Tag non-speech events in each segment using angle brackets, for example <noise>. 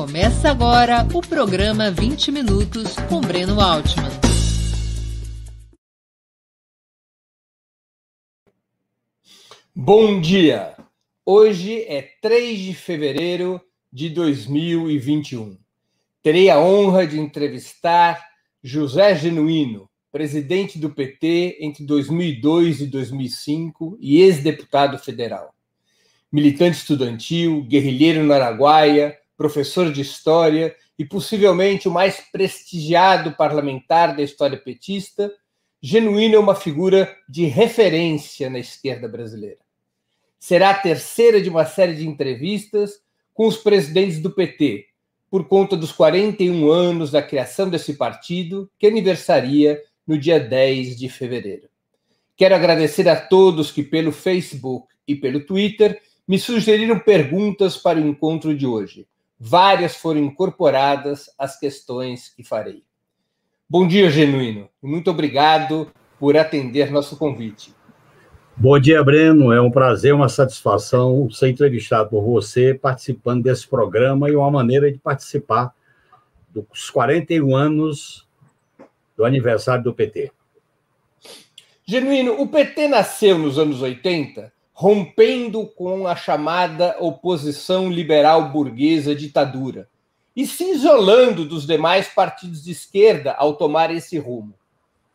Começa agora o programa 20 Minutos com Breno Altman. Bom dia! Hoje é 3 de fevereiro de 2021. Terei a honra de entrevistar José Genuíno, presidente do PT entre 2002 e 2005 e ex-deputado federal. Militante estudantil, guerrilheiro no Araguaia, professor de história e possivelmente o mais prestigiado parlamentar da história petista, Genuíno é uma figura de referência na esquerda brasileira. Será a terceira de uma série de entrevistas com os presidentes do PT, por conta dos 41 anos da criação desse partido, que aniversaria no dia 10 de fevereiro. Quero agradecer a todos que, pelo Facebook e pelo Twitter, me sugeriram perguntas para o encontro de hoje várias foram incorporadas às questões que farei. Bom dia, Genuíno, e muito obrigado por atender nosso convite. Bom dia, Breno. É um prazer, uma satisfação ser entrevistado por você, participando desse programa e uma maneira de participar dos 41 anos do aniversário do PT. Genuíno, o PT nasceu nos anos 80 rompendo com a chamada oposição liberal burguesa ditadura e se isolando dos demais partidos de esquerda ao tomar esse rumo.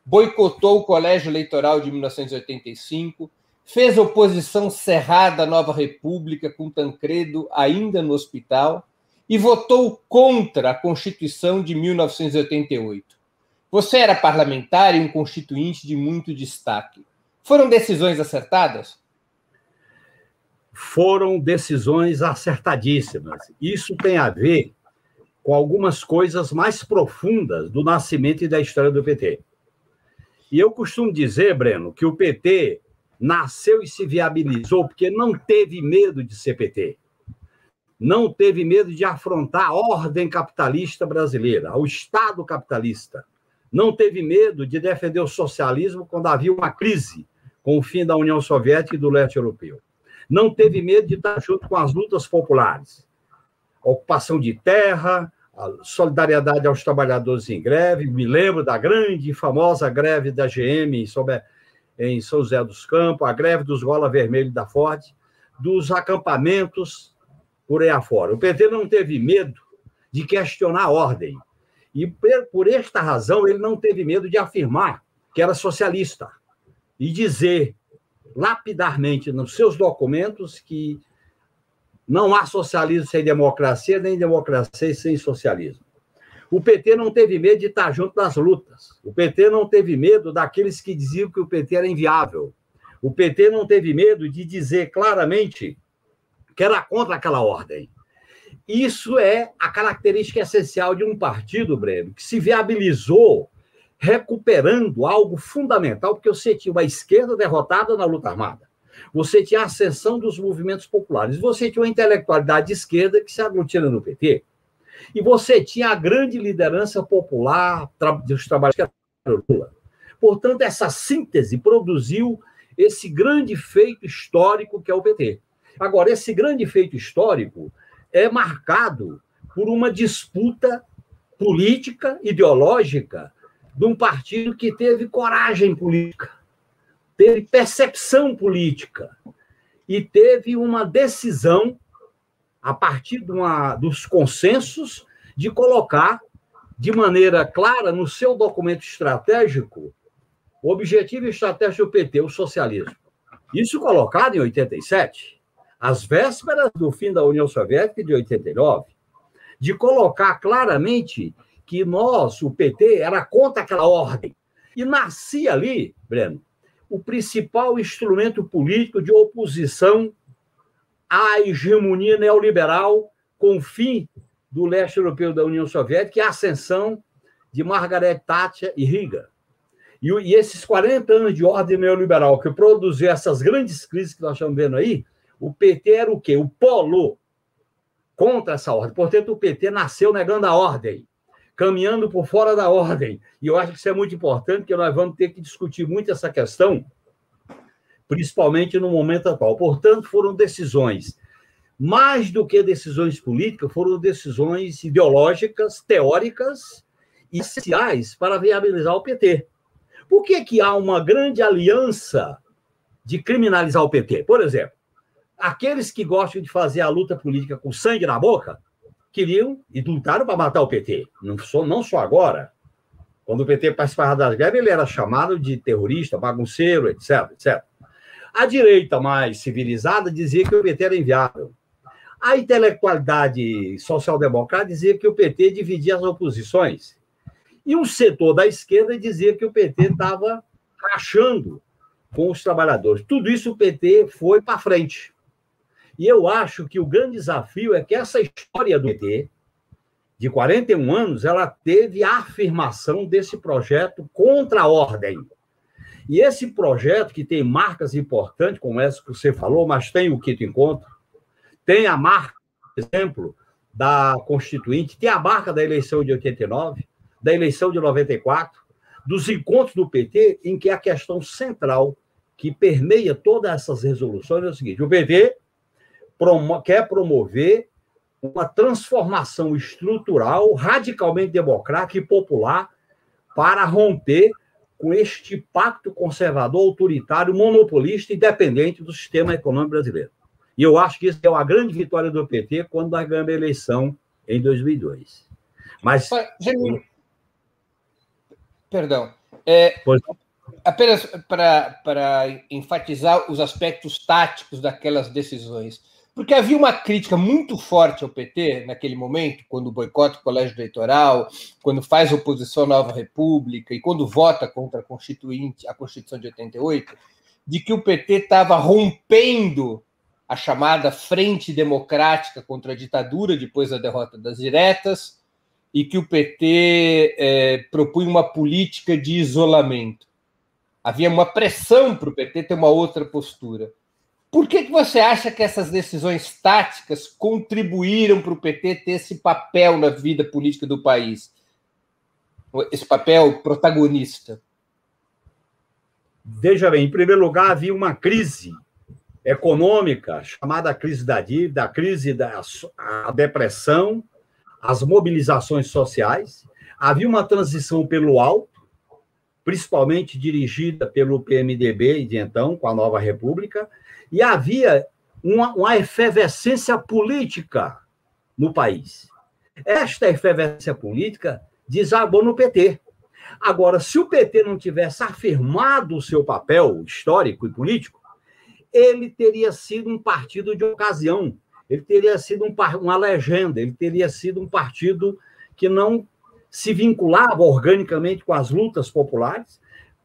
Boicotou o colégio eleitoral de 1985, fez oposição cerrada à nova república com Tancredo ainda no hospital e votou contra a Constituição de 1988. Você era parlamentar e um constituinte de muito destaque. Foram decisões acertadas? Foram decisões acertadíssimas. Isso tem a ver com algumas coisas mais profundas do nascimento e da história do PT. E eu costumo dizer, Breno, que o PT nasceu e se viabilizou porque não teve medo de ser PT. Não teve medo de afrontar a ordem capitalista brasileira, o Estado capitalista. Não teve medo de defender o socialismo quando havia uma crise com o fim da União Soviética e do leste europeu não teve medo de estar junto com as lutas populares. A ocupação de terra, a solidariedade aos trabalhadores em greve. Me lembro da grande e famosa greve da GM em São José dos Campos, a greve dos Gola Vermelho da Ford, dos acampamentos por aí afora. O PT não teve medo de questionar a ordem. E por esta razão, ele não teve medo de afirmar que era socialista e dizer lapidarmente nos seus documentos que não há socialismo sem democracia, nem democracia sem socialismo. O PT não teve medo de estar junto nas lutas. O PT não teve medo daqueles que diziam que o PT era inviável. O PT não teve medo de dizer claramente que era contra aquela ordem. Isso é a característica essencial de um partido, Breno, que se viabilizou recuperando algo fundamental, porque você tinha uma esquerda derrotada na luta armada. Você tinha a ascensão dos movimentos populares. Você tinha uma intelectualidade de esquerda que se aglutina no PT. E você tinha a grande liderança popular dos trabalhos que era Lula. Portanto, essa síntese produziu esse grande feito histórico que é o PT. Agora, esse grande feito histórico é marcado por uma disputa política, ideológica, de um partido que teve coragem política, teve percepção política e teve uma decisão, a partir de uma, dos consensos, de colocar de maneira clara no seu documento estratégico o objetivo estratégico do PT, o socialismo. Isso colocado em 87, às vésperas do fim da União Soviética de 89, de colocar claramente que nós, o PT, era contra aquela ordem. E nascia ali, Breno, o principal instrumento político de oposição à hegemonia neoliberal com o fim do leste europeu da União Soviética e a ascensão de Margaret Thatcher e Riga. E, e, esses 40 anos de ordem neoliberal que produziu essas grandes crises que nós estamos vendo aí, o PT era o quê? O polo contra essa ordem. Portanto, o PT nasceu negando a ordem caminhando por fora da ordem. E eu acho que isso é muito importante, porque nós vamos ter que discutir muito essa questão, principalmente no momento atual. Portanto, foram decisões mais do que decisões políticas, foram decisões ideológicas, teóricas e essenciais para viabilizar o PT. Por que, que há uma grande aliança de criminalizar o PT? Por exemplo, aqueles que gostam de fazer a luta política com sangue na boca queriam e lutaram para matar o PT. Não só, não só agora. Quando o PT participava das greves, ele era chamado de terrorista, bagunceiro, etc, etc. A direita mais civilizada dizia que o PT era inviável. A intelectualidade social-democrata dizia que o PT dividia as oposições. E um setor da esquerda dizia que o PT estava rachando com os trabalhadores. Tudo isso o PT foi para frente. E eu acho que o grande desafio é que essa história do PT, de 41 anos, ela teve a afirmação desse projeto contra a ordem. E esse projeto, que tem marcas importantes, como essa que você falou, mas tem o quinto encontro, tem a marca, por exemplo, da Constituinte, tem a marca da eleição de 89, da eleição de 94, dos encontros do PT, em que a questão central que permeia todas essas resoluções é o seguinte: o PT promo quer promover uma transformação estrutural radicalmente democrática e popular para romper com este pacto conservador, autoritário, monopolista e dependente do sistema econômico brasileiro. E eu acho que isso é uma grande vitória do PT quando nós ganhamos a eleição em 2002. Mas. Perdão. É, apenas para enfatizar os aspectos táticos daquelas decisões. Porque havia uma crítica muito forte ao PT naquele momento, quando boicota o colégio eleitoral, quando faz oposição à nova república e quando vota contra a Constituinte, a Constituição de 88, de que o PT estava rompendo a chamada Frente Democrática contra a ditadura depois da derrota das diretas e que o PT é, propunha uma política de isolamento. Havia uma pressão para o PT ter uma outra postura. Por que, que você acha que essas decisões táticas contribuíram para o PT ter esse papel na vida política do país? Esse papel protagonista? Veja bem, em primeiro lugar, havia uma crise econômica, chamada crise da dívida, a crise da a depressão, as mobilizações sociais. Havia uma transição pelo alto, principalmente dirigida pelo PMDB de então, com a Nova República, e havia uma, uma efervescência política no país. Esta efervescência política desabou no PT. Agora, se o PT não tivesse afirmado o seu papel histórico e político, ele teria sido um partido de ocasião, ele teria sido um, uma legenda, ele teria sido um partido que não se vinculava organicamente com as lutas populares,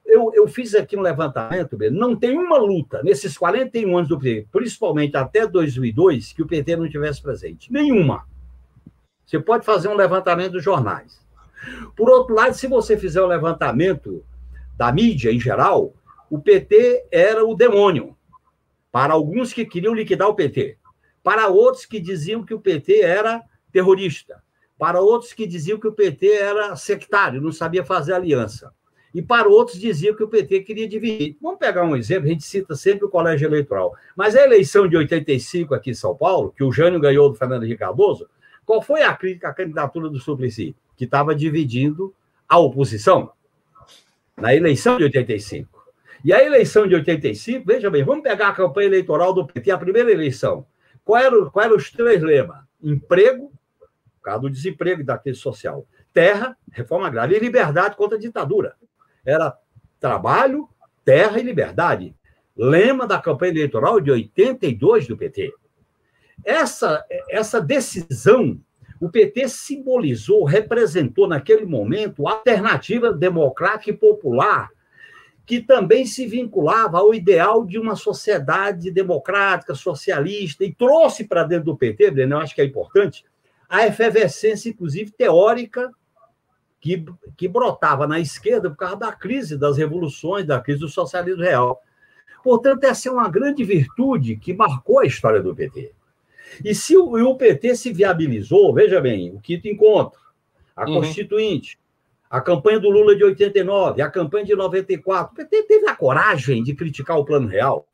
eu, eu fiz aqui um levantamento, não tem uma luta nesses 41 anos do PT, principalmente até 2002, que o PT não tivesse presente. Nenhuma. Você pode fazer um levantamento dos jornais. Por outro lado, se você fizer um levantamento da mídia em geral, o PT era o demônio. Para alguns que queriam liquidar o PT. Para outros que diziam que o PT era terrorista. Para outros que diziam que o PT era sectário, não sabia fazer aliança e para outros diziam que o PT queria dividir. Vamos pegar um exemplo, a gente cita sempre o colégio eleitoral. Mas a eleição de 85 aqui em São Paulo, que o Jânio ganhou do Fernando Henrique Cardoso, qual foi a crítica à candidatura do Suplicy? Que estava dividindo a oposição na eleição de 85. E a eleição de 85, veja bem, vamos pegar a campanha eleitoral do PT, a primeira eleição. Qual eram qual era os três lemas? Emprego, por causa do desemprego e da crise social. Terra, reforma agrária e liberdade contra a ditadura era trabalho, terra e liberdade. Lema da campanha eleitoral de 82 do PT. Essa, essa decisão, o PT simbolizou, representou naquele momento a alternativa democrática e popular, que também se vinculava ao ideal de uma sociedade democrática, socialista, e trouxe para dentro do PT, Breno, eu acho que é importante, a efervescência, inclusive, teórica que, que brotava na esquerda por causa da crise das revoluções, da crise do socialismo real. Portanto, essa é uma grande virtude que marcou a história do PT. E se o, o PT se viabilizou, veja bem, o quinto encontro, a uhum. Constituinte, a campanha do Lula de 89, a campanha de 94, o PT teve a coragem de criticar o Plano Real.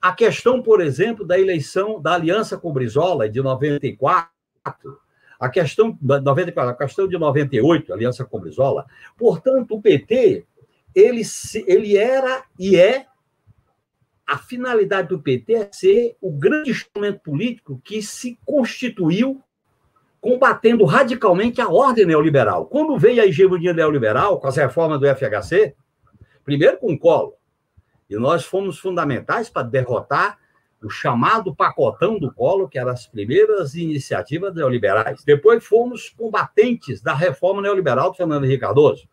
A questão, por exemplo, da eleição da aliança com Brizola de 94, a questão da 94, a questão de 98, aliança com Brizola. Portanto, o PT ele, ele era e é a finalidade do PT é ser o grande instrumento político que se constituiu combatendo radicalmente a ordem neoliberal. Quando veio a hegemonia neoliberal, com as reformas do FHC, primeiro com o Collor, e nós fomos fundamentais para derrotar o chamado pacotão do Collor, que eram as primeiras iniciativas neoliberais. Depois fomos combatentes da reforma neoliberal do Fernando Henrique Cardoso.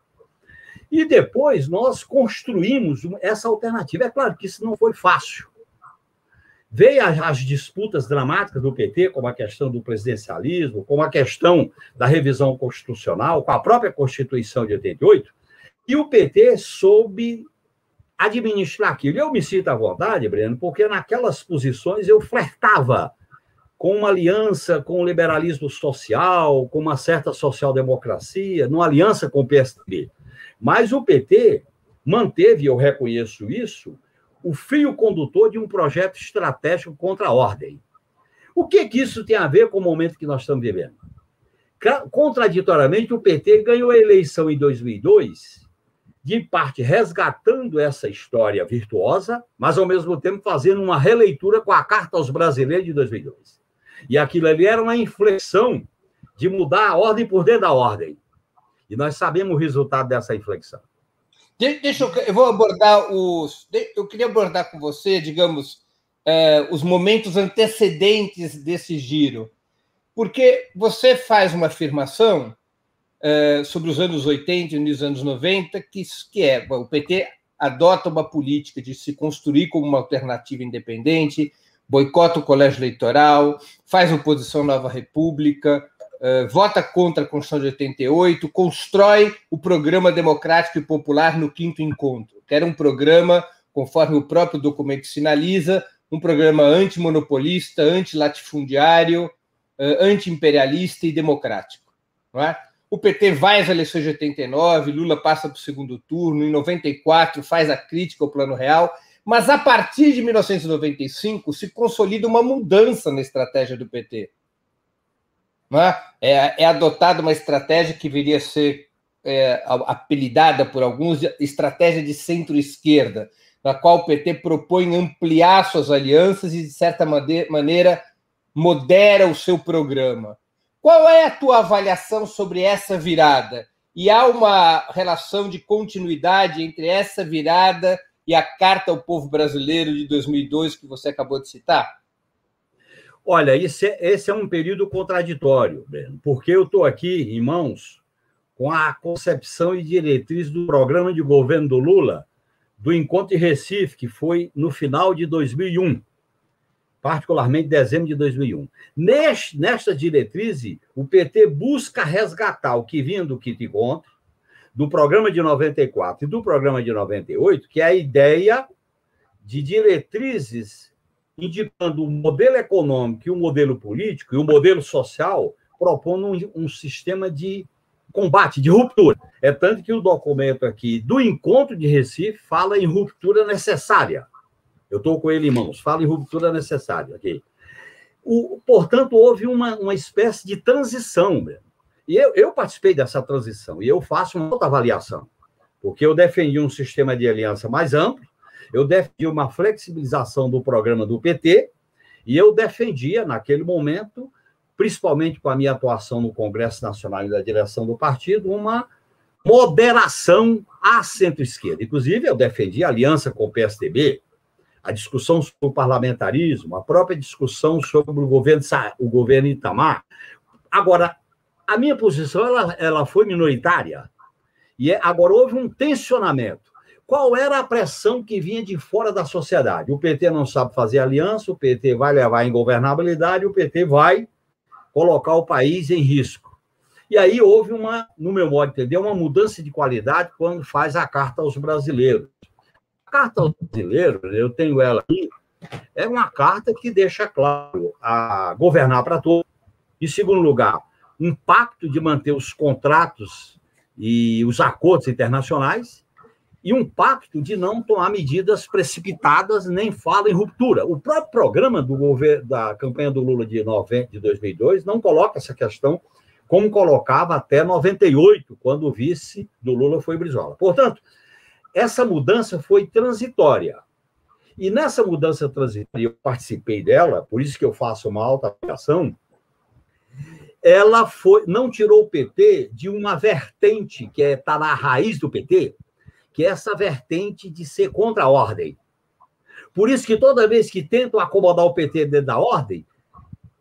E depois nós construímos essa alternativa. É claro que isso não foi fácil. Veio as disputas dramáticas do PT, como a questão do presidencialismo, como a questão da revisão constitucional, com a própria Constituição de 88, e o PT soube administrar aquilo. Eu me sinto à vontade, Breno, porque naquelas posições eu flertava com uma aliança com o liberalismo social, com uma certa social-democracia, numa aliança com o PSDB. Mas o PT manteve, eu reconheço isso, o fio condutor de um projeto estratégico contra a ordem. O que, que isso tem a ver com o momento que nós estamos vivendo? Contraditoriamente, o PT ganhou a eleição em 2002, de parte resgatando essa história virtuosa, mas ao mesmo tempo fazendo uma releitura com a Carta aos Brasileiros de 2002. E aquilo ali era uma inflexão de mudar a ordem por dentro da ordem. E nós sabemos o resultado dessa inflexão. Deixa eu, eu vou abordar os. Eu queria abordar com você, digamos, é, os momentos antecedentes desse giro. Porque você faz uma afirmação é, sobre os anos 80 e os anos 90, que, que é o PT adota uma política de se construir como uma alternativa independente, boicota o colégio eleitoral, faz oposição à nova república, uh, vota contra a Constituição de 88, constrói o programa democrático e popular no quinto encontro, que era um programa, conforme o próprio documento sinaliza, um programa antimonopolista, antilatifundiário, uh, antiimperialista e democrático. Não é? O PT vai às eleições de 89, Lula passa para o segundo turno, em 94 faz a crítica ao Plano Real, mas a partir de 1995 se consolida uma mudança na estratégia do PT. É? é, é adotada uma estratégia que viria a ser é, apelidada por alguns de estratégia de centro-esquerda, na qual o PT propõe ampliar suas alianças e, de certa maneira, modera o seu programa. Qual é a tua avaliação sobre essa virada? E há uma relação de continuidade entre essa virada e a Carta ao Povo Brasileiro de 2002 que você acabou de citar? Olha, esse é, esse é um período contraditório, Breno, porque eu estou aqui em mãos com a concepção e diretriz do programa de governo do Lula, do Encontro de Recife, que foi no final de 2001, particularmente dezembro de 2001. Neste, nesta diretriz, o PT busca resgatar o que vinha do Kit Encontro, do programa de 94 e do programa de 98, que é a ideia de diretrizes indicando o modelo econômico e o modelo político e o modelo social propondo um, um sistema de combate, de ruptura. É tanto que o documento aqui do encontro de Recife fala em ruptura necessária. Eu estou com ele em mãos, fala em ruptura necessária. Okay? O, portanto, houve uma, uma espécie de transição. E eu, eu participei dessa transição, e eu faço uma outra avaliação, porque eu defendi um sistema de aliança mais amplo, eu defendi uma flexibilização do programa do PT e eu defendia, naquele momento, principalmente com a minha atuação no Congresso Nacional e da direção do partido, uma moderação à centro-esquerda. Inclusive, eu defendi a aliança com o PSDB, a discussão sobre o parlamentarismo, a própria discussão sobre o governo, o governo Itamar. Agora, a minha posição ela, ela foi minoritária. E é, agora houve um tensionamento qual era a pressão que vinha de fora da sociedade? O PT não sabe fazer aliança, o PT vai levar a ingovernabilidade, o PT vai colocar o país em risco. E aí houve uma, no meu modo de entender, uma mudança de qualidade quando faz a carta aos brasileiros. Carta aos brasileiros, eu tenho ela aqui, é uma carta que deixa claro a governar para todos. Em segundo lugar, um pacto de manter os contratos e os acordos internacionais. e um pacto de não tomar medidas precipitadas nem fala em ruptura. O próprio programa do governo da campanha do Lula de, 90, de 2002 não coloca essa questão como colocava até 98, quando o vice do Lula foi Brizola. Portanto, essa mudança foi transitória. E nessa mudança transitória, eu participei dela, por isso que eu faço uma alta avaliação, ela foi, não tirou o PT de uma vertente que está é, tá na raiz do PT, que é essa vertente de ser contra a ordem. Por isso que toda vez que tentam acomodar o PT dentro da ordem,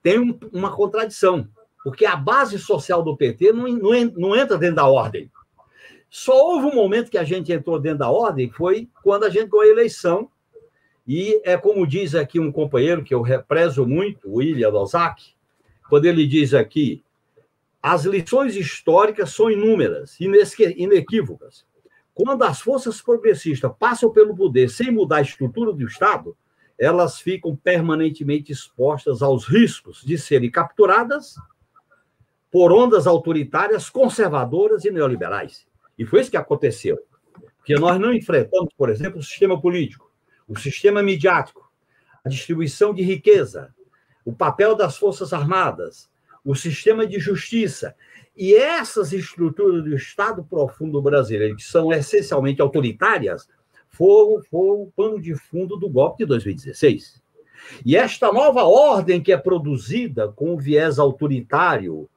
tem um, uma contradição, porque a base social do PT não, não, não entra dentro da ordem. Só houve um momento que a gente entrou dentro da ordem, foi quando a gente ganhou a eleição, e é como diz aqui um companheiro que eu reprezo muito, o William Lozak, quando ele diz aqui, as lições históricas são inúmeras, inequívocas. Quando as forças progressistas passam pelo poder sem mudar a estrutura do Estado, elas ficam permanentemente expostas aos riscos de serem capturadas por ondas autoritárias, conservadoras e neoliberais. E foi isso que aconteceu. Porque nós não enfrentamos, por exemplo, o sistema político, o sistema midiático, a distribuição de riqueza, o papel das Forças Armadas, o sistema de justiça. E essas estruturas do Estado profundo brasileiro, que são essencialmente autoritárias, foram, foram o pano de fundo do golpe de 2016. E esta nova ordem que é produzida com o viés autoritário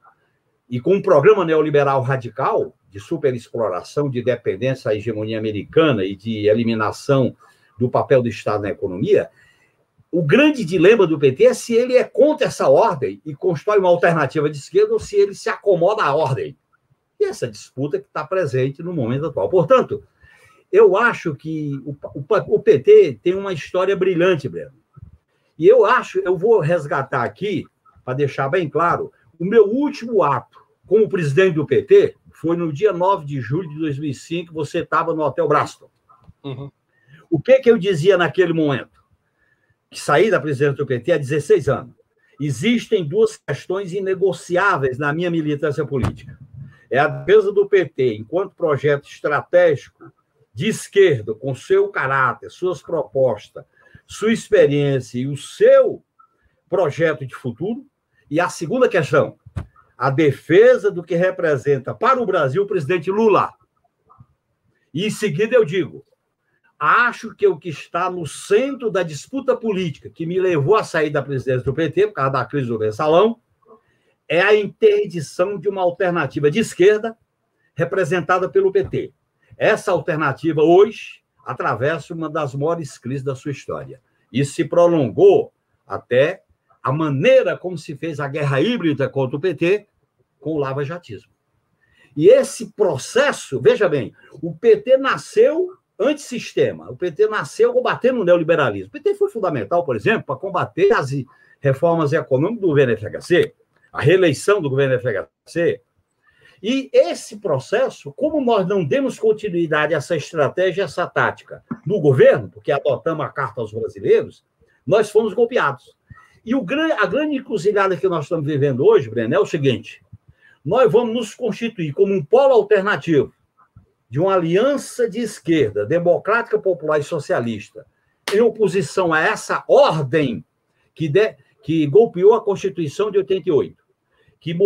e com um programa neoliberal radical de superexploração, de dependência à hegemonia americana e de eliminação do papel do Estado na economia, o grande dilema do PT é se ele é contra essa ordem e constrói uma alternativa de esquerda ou se ele se acomoda à ordem. E essa disputa que está presente no momento atual. Portanto, eu acho que o, o, o PT tem uma história brilhante, Breno. E eu acho, eu vou resgatar aqui, para deixar bem claro, o meu último ato como presidente do PT foi no dia 9 de julho de 2005, você estava no Hotel Braston. Uhum. O que, que eu dizia naquele momento? que saí da presidência do PT há 16 anos. Existem duas questões inegociáveis na minha militância política. É a defesa do PT enquanto projeto estratégico de esquerda, com seu caráter, suas propostas, sua experiência e o seu projeto de futuro. E a segunda questão, a defesa do que representa para o Brasil o presidente Lula. E em seguida eu digo, acho que o que está no centro da disputa política que me levou a sair da presidência do PT, por causa da crise do mensalão, é a interdição de uma alternativa de esquerda representada pelo PT. Essa alternativa, hoje, atravessa uma das maiores crises da sua história. Isso se prolongou até a maneira como se fez a guerra híbrida contra o PT com o lava-jatismo. E esse processo, veja bem, o PT nasceu antissistema. O PT nasceu combatendo o neoliberalismo. O PT foi fundamental, por exemplo, para combater as reformas econômicas do governo FHC, a reeleição do governo FHC. E esse processo, como nós não demos continuidade a essa estratégia, essa tática no governo, porque adotamos a carta aos brasileiros, nós fomos golpeados. E o, a grande encruzilhada que nós estamos vivendo hoje, Breno, é o seguinte: nós vamos nos constituir como um polo alternativo de uma aliança de esquerda, democrática, popular e socialista, em oposição a essa ordem que, de, que golpeou a Constituição de 88, que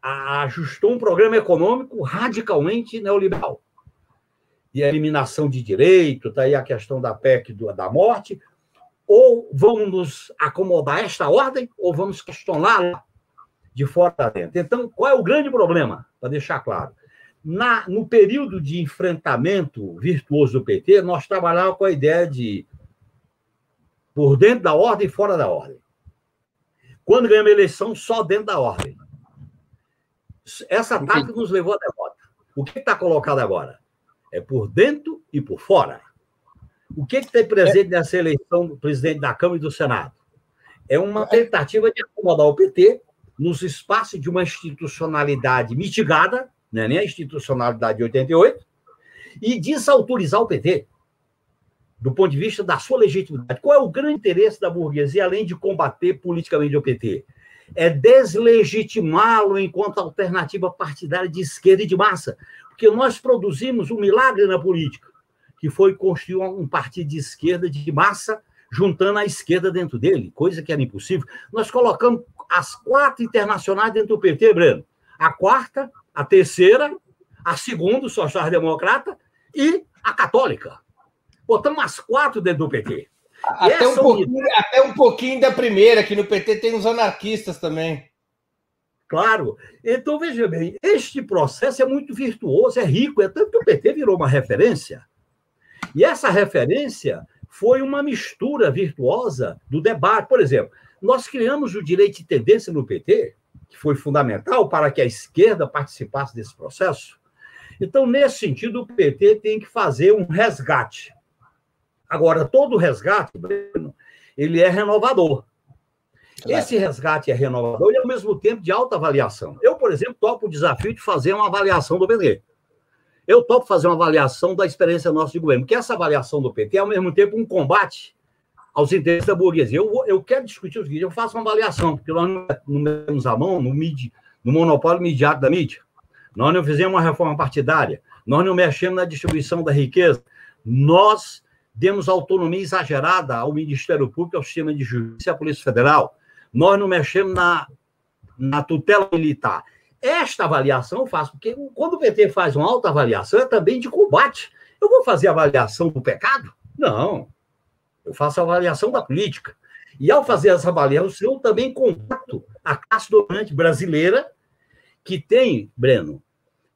ajustou um programa econômico radicalmente neoliberal. E a eliminação de direito, está aí a questão da PEC do, da morte, ou vamos nos acomodar a esta ordem, ou vamos questioná-la de fora para dentro. Então, qual é o grande problema? Para deixar claro na, no período de enfrentamento virtuoso do PT, nós trabalhávamos com a ideia de por dentro da ordem e fora da ordem. Quando ganhamos a eleição, só dentro da ordem. Essa tática nos levou à derrota. O que está colocado agora? É por dentro e por fora. O que está presente nessa eleição do presidente da Câmara e do Senado? É uma tentativa de acomodar o PT nos espaços de uma institucionalidade mitigada né, nem a institucionalidade de 88, e desautorizar o PT, do ponto de vista da sua legitimidade. Qual é o grande interesse da burguesia, além de combater politicamente o PT? É deslegitimá-lo enquanto alternativa partidária de esquerda e de massa. Porque nós produzimos um milagre na política, que foi construir um partido de esquerda de massa, juntando a esquerda dentro dele, coisa que era impossível. Nós colocamos as quatro internacionais dentro do PT, Breno. A quarta, a terceira, a segunda, o social-democrata, e a católica. Botamos as quatro dentro do PT. Até um, pouquinho, até um pouquinho da primeira, que no PT tem os anarquistas também. Claro. Então, veja bem, este processo é muito virtuoso, é rico, é tanto que o PT virou uma referência. E essa referência foi uma mistura virtuosa do debate. Por exemplo, nós criamos o direito de tendência no PT, que foi fundamental para que a esquerda participasse desse processo. Então, nesse sentido, o PT tem que fazer um resgate. Agora, todo resgate, Breno, ele é renovador. Claro. Esse resgate é renovador e, ao mesmo tempo, de alta avaliação. Eu, por exemplo, topo o desafio de fazer uma avaliação do PT. Eu topo fazer uma avaliação da experiência nossa de governo, porque essa avaliação do PT é, ao mesmo tempo, um combate aos interesses da burguesia. Eu, eu quero discutir o seguinte: eu faço uma avaliação, porque nós não temos a mão no, mídia, no monopólio imediato da mídia. Nós não fizemos uma reforma partidária, nós não mexemos na distribuição da riqueza, nós demos autonomia exagerada ao Ministério Público, ao sistema de justiça e à Polícia Federal. Nós não mexemos na, na tutela militar. Esta avaliação eu faço, porque quando o PT faz uma autoavaliação, é também de combate. Eu vou fazer avaliação do pecado? Não. Eu faço avaliação da política. E ao fazer essa avaliação, eu também combato a classe dominante brasileira, que tem, Breno,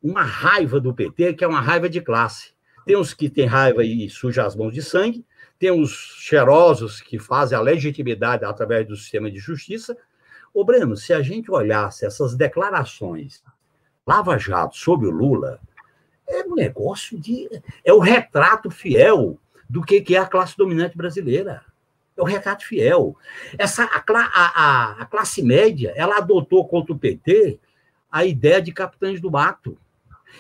uma raiva do PT, que é uma raiva de classe. Tem os que têm raiva e sujam as mãos de sangue, tem os cheirosos que fazem a legitimidade através do sistema de justiça. Ô, Breno, se a gente olhasse essas declarações Lava Jato sobre o Lula, é um negócio de. É o retrato fiel do que, que é a classe dominante brasileira. É o retrato fiel. Essa, a, a, a classe média ela adotou contra o PT a ideia de capitães do mato.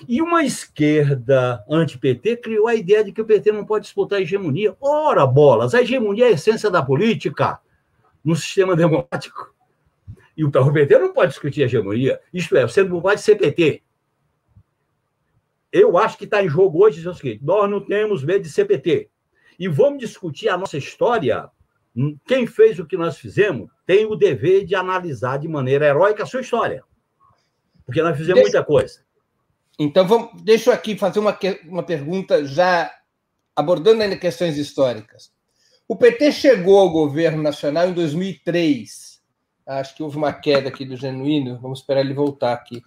E uma esquerda anti-PT criou a ideia de que o PT não pode disputar a hegemonia. Ora, bolas, a hegemonia é a essência da política no sistema democrático. E o PT não pode discutir a hegemonia. Isto é, você não pode ser PT. Eu acho que está em jogo hoje o seguinte: nós não temos medo de ser PT. E vamos discutir a nossa história. Quem fez o que nós fizemos tem o dever de analisar de maneira heróica a sua história. Porque nós fizemos muita coisa. Então, vamos, deixa eu aqui fazer uma, uma pergunta já abordando ainda questões históricas. O PT chegou ao governo nacional em 2003. Acho que houve uma queda aqui do Genuíno. Vamos esperar ele voltar aqui.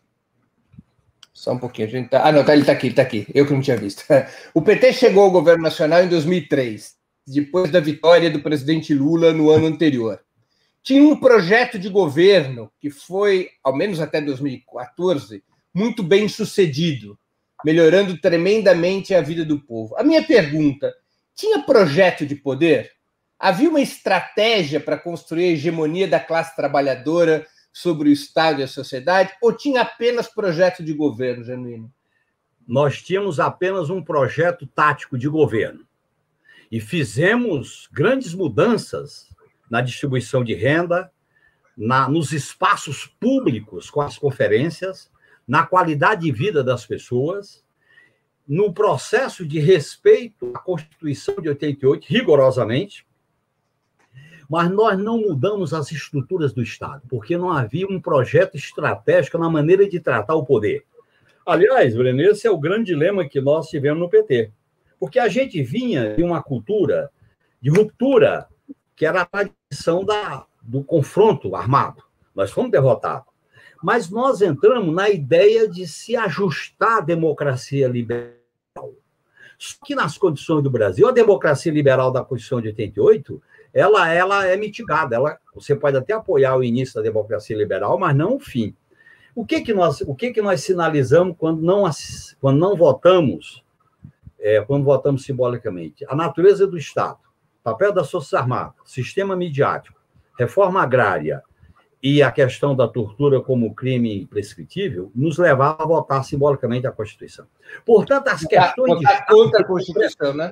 Só um pouquinho. A gente tá... Ah, não, tá, ele está aqui, está aqui. Eu que não tinha visto. <laughs> O PT chegou ao governo nacional em 2003, depois da vitória do presidente Lula no ano anterior. Tinha um projeto de governo que foi, ao menos até 2014, muito bem sucedido, melhorando tremendamente a vida do povo. A minha pergunta: tinha projeto de poder? Havia uma estratégia para construir a hegemonia da classe trabalhadora sobre o Estado e a sociedade? Ou tinha apenas projeto de governo, Genuíno? Nós tínhamos apenas um projeto tático de governo. E fizemos grandes mudanças na distribuição de renda, na, nos espaços públicos com as conferências, na qualidade de vida das pessoas, no processo de respeito à Constituição de 88, rigorosamente, mas nós não mudamos as estruturas do Estado, porque não havia um projeto estratégico na maneira de tratar o poder. Aliás, Breno, esse é o grande dilema que nós tivemos no PT, porque a gente vinha de uma cultura de ruptura, que era a tradição da, do confronto armado. Nós fomos derrotados. Mas nós entramos na ideia de se ajustar à democracia liberal. Só que nas condições do Brasil, a democracia liberal da Constituição de 88, ela, ela é mitigada. Ela, você pode até apoiar o início da democracia liberal, mas não o fim. O que que nós, o que que nós sinalizamos quando não, quando não votamos, é, quando votamos simbolicamente? A natureza do Estado, papel das Forças Armadas, sistema midiático, reforma agrária, e a questão da tortura como crime prescritível nos levava a votar simbolicamente a Constituição. Portanto, as questões Estado, contra a Constituição, né?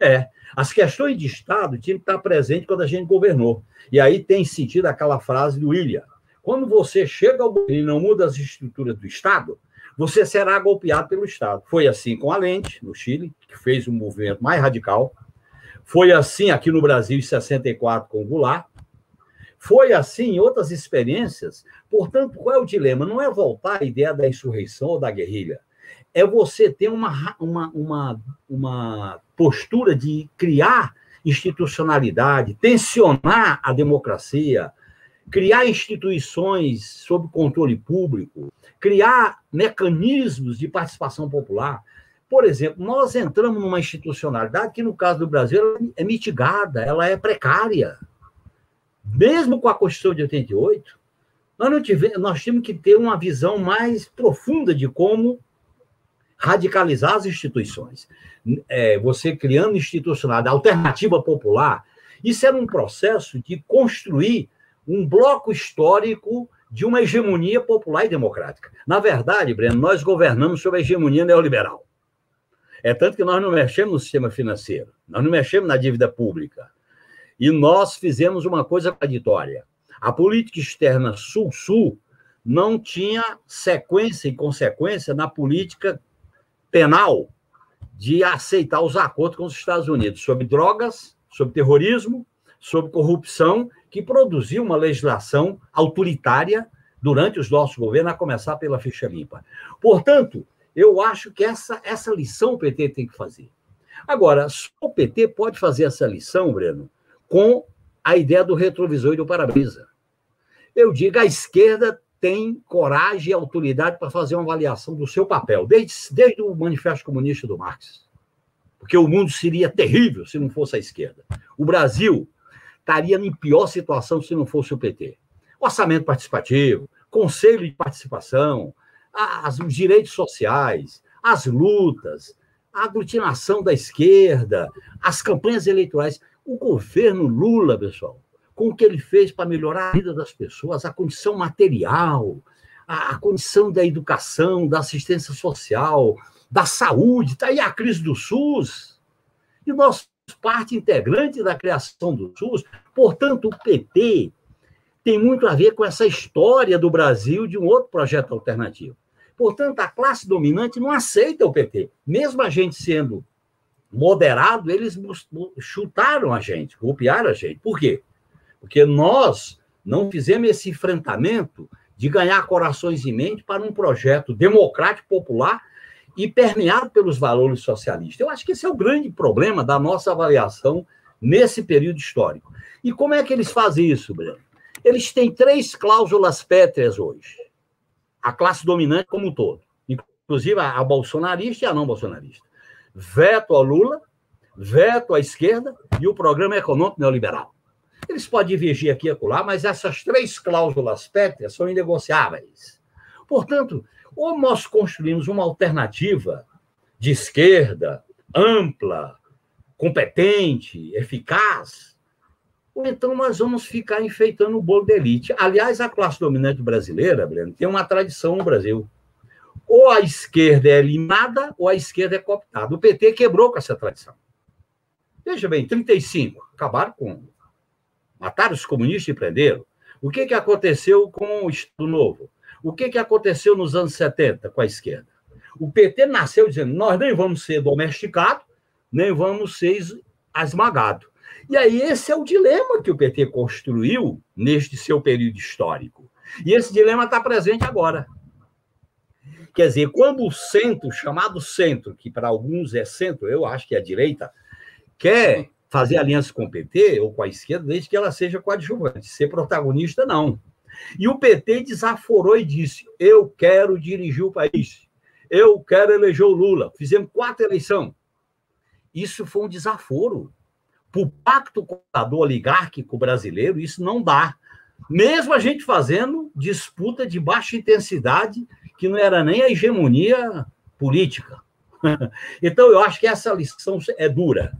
É, as questões de Estado tinham que estar presentes quando a gente governou. E aí tem sentido aquela frase do William. Quando você chega ao governo e não muda as estruturas do Estado, você será golpeado pelo Estado. Foi assim com a lente, no Chile, que fez um movimento mais radical. Foi assim aqui no Brasil em 64 com o Goulart. Foi assim em outras experiências. Portanto, qual é o dilema? Não é voltar à ideia da insurreição ou da guerrilha. É você ter uma, uma, uma, uma postura de criar institucionalidade, tensionar a democracia, criar instituições sob controle público, criar mecanismos de participação popular. Por exemplo, nós entramos numa institucionalidade que, no caso do Brasil, é mitigada, ela é precária. Mesmo com a Constituição de 88, nós, não tivemos, nós tínhamos que ter uma visão mais profunda de como radicalizar as instituições. É, você criando institucionalidade, alternativa popular, isso era um processo de construir um bloco histórico de uma hegemonia popular e democrática. Na verdade, Breno, nós governamos sob a hegemonia neoliberal. É tanto que nós não mexemos no sistema financeiro, nós não mexemos na dívida pública. E nós fizemos uma coisa contraditória. A política externa sul-sul não tinha sequência e consequência na política penal de aceitar os acordos com os Estados Unidos sobre drogas, sobre terrorismo, sobre corrupção, que produziu uma legislação autoritária durante os nossos governos, a começar pela ficha limpa. Portanto, eu acho que essa, essa lição o PT tem que fazer. Agora, só o PT pode fazer essa lição, Breno, com a ideia do retrovisor e do para-brisa. Eu digo, a esquerda tem coragem e autoridade para fazer uma avaliação do seu papel, desde, desde o Manifesto Comunista do Marx. Porque o mundo seria terrível se não fosse a esquerda. O Brasil estaria em pior situação se não fosse o PT. Orçamento participativo, conselho de participação, as, os direitos sociais, as lutas, a aglutinação da esquerda, as campanhas eleitorais. O governo Lula, pessoal, com o que ele fez para melhorar a vida das pessoas, a condição material, a, a condição da educação, da assistência social, da saúde, está aí a crise do SUS. E nós parte integrante da criação do SUS. Portanto, o PT tem muito a ver com essa história do Brasil de um outro projeto alternativo. Portanto, a classe dominante não aceita o PT. Mesmo a gente sendo moderado, eles chutaram a gente, golpearam a gente. Por quê? Porque nós não fizemos esse enfrentamento de ganhar corações e mente para um projeto democrático popular e permeado pelos valores socialistas. Eu acho que esse é o grande problema da nossa avaliação nesse período histórico. E como é que eles fazem isso, Breno? Eles têm três cláusulas pétreas hoje. A classe dominante como um todo, inclusive a, bolsonarista e a não bolsonarista. Veto ao Lula, veto à esquerda e o programa econômico neoliberal. Eles podem divergir aqui e acolá, mas essas três cláusulas pétreas são inegociáveis. Portanto, ou nós construímos uma alternativa de esquerda, ampla, competente, eficaz, ou então nós vamos ficar enfeitando o bolo de elite. Aliás, a classe dominante brasileira, Breno, tem uma tradição no Brasil. Ou a esquerda é eliminada, ou a esquerda é cooptada. O PT quebrou com essa tradição. Veja bem, 35, acabaram com. Mataram os comunistas e prenderam. O que, que aconteceu com o Estado Novo? O que, que aconteceu nos anos 70 com a esquerda? O PT nasceu dizendo: nós nem vamos ser domesticados, nem vamos ser esmagados. E aí, esse é o dilema que o PT construiu neste seu período histórico. E esse dilema está presente agora. Quer dizer, quando o centro, chamado centro, que para alguns é centro, eu acho que é a direita, quer fazer aliança com o PT ou com a esquerda, desde que ela seja coadjuvante. Ser protagonista, não. E o PT desaforou e disse: Eu quero dirigir o país. Eu quero eleger o Lula. Fizemos quatro eleições. Isso foi um desaforo. Para o pacto contador oligárquico brasileiro, isso não dá. Mesmo a gente fazendo disputa de baixa intensidade, que não era nem a hegemonia política. <laughs> Então, eu acho que essa lição é dura.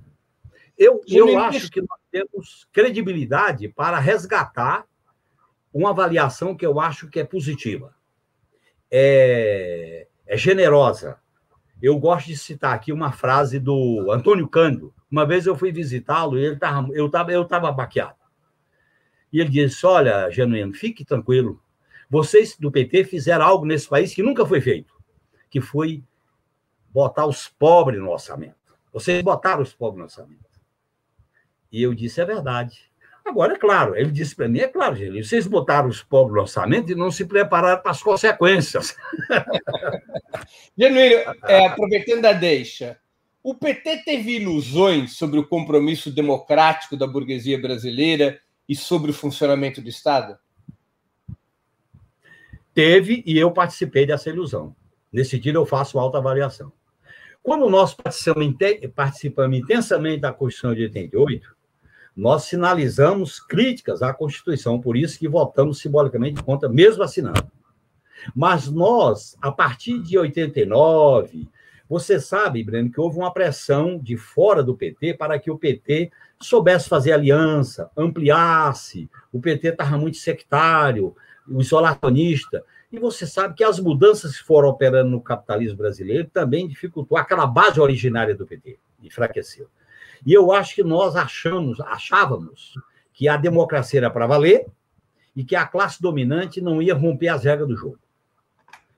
Eu, eu acho que nós temos credibilidade para resgatar uma avaliação que eu acho que é positiva. É, é generosa. Eu gosto de citar aqui uma frase do Antônio Cândido. Uma vez eu fui visitá-lo e ele tava, eu estava eu tava baqueado. E ele disse: Olha, Genuíno, fique tranquilo. Vocês do PT fizeram algo nesse país que nunca foi feito, que foi botar os pobres no orçamento. Vocês botaram os pobres no orçamento. E eu disse, é verdade. Agora, é claro, ele disse para mim, é claro, Geli, vocês botaram os pobres no orçamento e não se prepararam para as consequências. <laughs> Genuíno, é, aproveitando a deixa, o PT teve ilusões sobre o compromisso democrático da burguesia brasileira e sobre o funcionamento do Estado? Teve, e eu participei dessa ilusão. Nesse sentido, eu faço alta avaliação. Quando nós participamos, participamos intensamente da Constituição de 88, nós sinalizamos críticas à Constituição, por isso que votamos simbolicamente contra, mesmo assinando. Mas nós, a partir de 89, você sabe, Breno, que houve uma pressão de fora do PT para que o PT soubesse fazer aliança, ampliasse. O PT estava muito sectário, o isolacionista. E você sabe que as mudanças que foram operando no capitalismo brasileiro também dificultou aquela base originária do PT, enfraqueceu. E eu acho que nós achamos, achávamos que a democracia era para valer e que a classe dominante não ia romper as regras do jogo.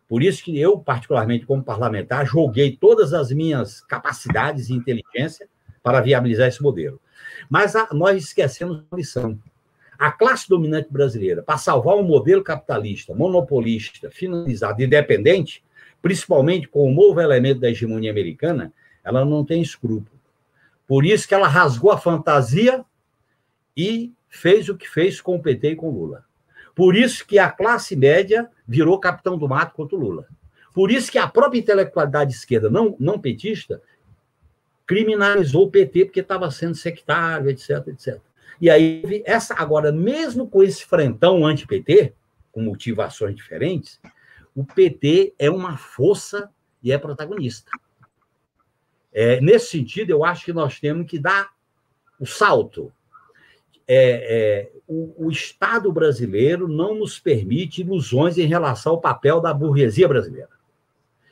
Por isso que eu, particularmente como parlamentar, joguei todas as minhas capacidades e inteligência para viabilizar esse modelo. Mas a, nós esquecemos uma lição. A classe dominante brasileira, para salvar um modelo capitalista, monopolista, finalizado, independente, principalmente com o novo elemento da hegemonia americana, ela não tem escrúpulo. Por isso que ela rasgou a fantasia e fez o que fez com o PT e com Lula. Por isso que a classe média virou capitão do mato contra o Lula. Por isso que a própria intelectualidade esquerda não, não petista criminalizou o PT porque estava sendo sectário, etc, etc. E aí, essa agora, mesmo com esse frentão anti-PT, com motivações diferentes, o PT é uma força e é protagonista. É, nesse sentido, eu acho que nós temos que dar o salto. É, é, o, o, Estado brasileiro não nos permite ilusões em relação ao papel da burguesia brasileira.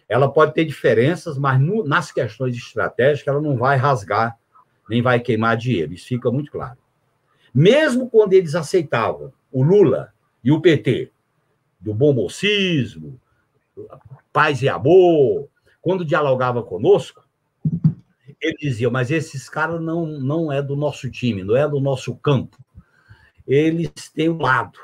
Ela pode ter diferenças, mas no, nas questões estratégicas ela não vai rasgar, nem vai queimar dinheiro. Isso fica muito claro. Mesmo quando eles aceitavam o Lula e o PT, do bom mocismo, paz e amor, quando dialogava conosco, ele dizia, mas esses caras não, não é do nosso time, não é do nosso campo. Eles têm um lado.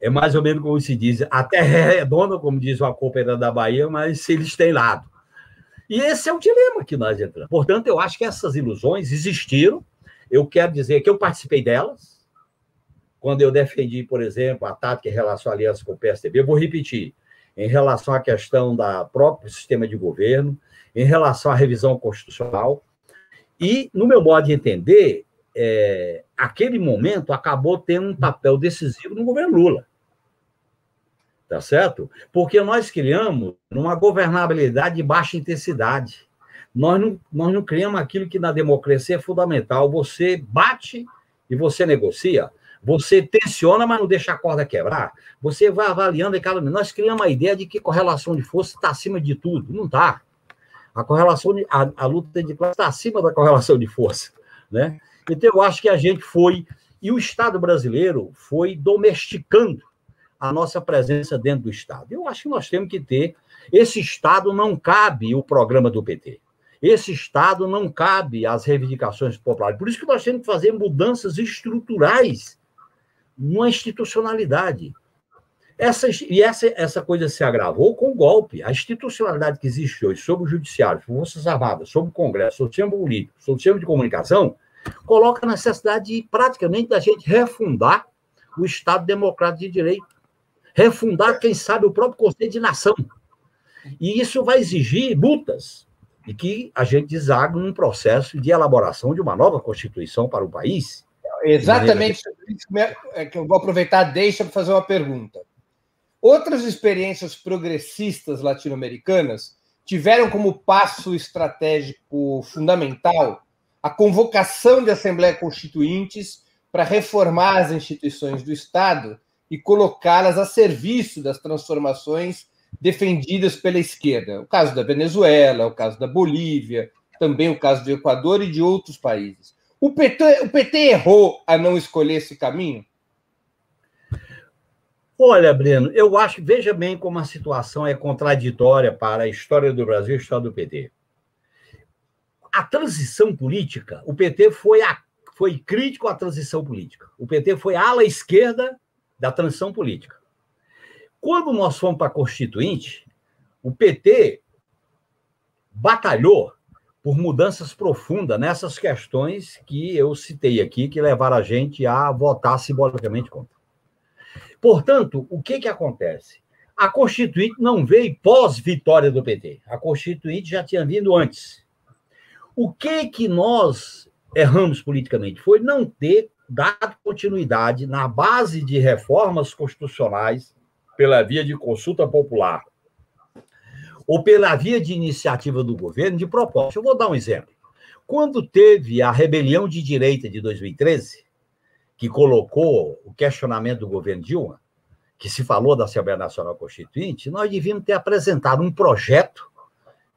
É mais ou menos como se diz, a terra é redonda, como diz uma coopera da Bahia, mas eles têm lado. E esse é o dilema que nós entramos. Portanto, eu acho que essas ilusões existiram. Eu quero dizer que eu participei delas. Quando eu defendi, por exemplo, a tática em relação à aliança com o PSDB, eu vou repetir, em relação à questão da próprio sistema de governo, em relação à revisão constitucional. E, no meu modo de entender, é, aquele momento acabou tendo um papel decisivo no governo Lula. Tá certo? Porque nós criamos uma governabilidade de baixa intensidade. Nós não, nós não criamos aquilo que na democracia é fundamental. Você bate e você negocia. Você tensiona, mas não deixa a corda quebrar. Você vai avaliando e cada Nós criamos a ideia de que correlação de força está acima de tudo. Não está. A correlação, de, a, a luta de classe está acima da correlação de força, né? Então eu acho que a gente foi e o Estado brasileiro foi domesticando a nossa presença dentro do Estado. Eu acho que nós temos que ter esse Estado não cabe o programa do PT. Esse Estado não cabe às reivindicações populares. Por isso que nós temos que fazer mudanças estruturais na institucionalidade. Essa, e essa, essa coisa se agravou com o golpe. A institucionalidade que existe hoje sobre o Judiciário, Forças Armadas, sobre o Congresso, sobre o sistema político, sobre o sistema de comunicação, coloca a necessidade de, praticamente da gente refundar o Estado Democrático de Direito. Refundar, quem sabe, o próprio Conselho de Nação. E isso vai exigir lutas e que a gente desague num processo de elaboração de uma nova Constituição para o país. Exatamente é que eu vou aproveitar, deixa para fazer uma pergunta. Outras experiências progressistas latino-americanas tiveram como passo estratégico fundamental a convocação de Assembleia Constituintes para reformar as instituições do Estado e colocá-las a serviço das transformações defendidas pela esquerda. O caso da Venezuela, o caso da Bolívia, também o caso do Equador e de outros países. O PT, o PT errou a não escolher esse caminho? Olha, Breno, eu acho, veja bem como a situação é contraditória para a história do Brasil e a história do PT. a transição política, o PT foi, a, foi crítico à transição política. O PT foi ala esquerda da transição política. Quando nós fomos para a Constituinte, o PT batalhou por mudanças profundas nessas questões que eu citei aqui, que levaram a gente a votar simbolicamente contra. Portanto, o que, que acontece? A Constituinte não veio pós-vitória do PT. A Constituinte já tinha vindo antes. O que que nós erramos politicamente foi não ter dado continuidade na base de reformas constitucionais pela via de consulta popular ou pela via de iniciativa do governo de propósito. Eu vou dar um exemplo. Quando teve a rebelião de direita de 2013, que colocou o questionamento do governo Dilma, que se falou da Assembleia Nacional Constituinte, nós devíamos ter apresentado um projeto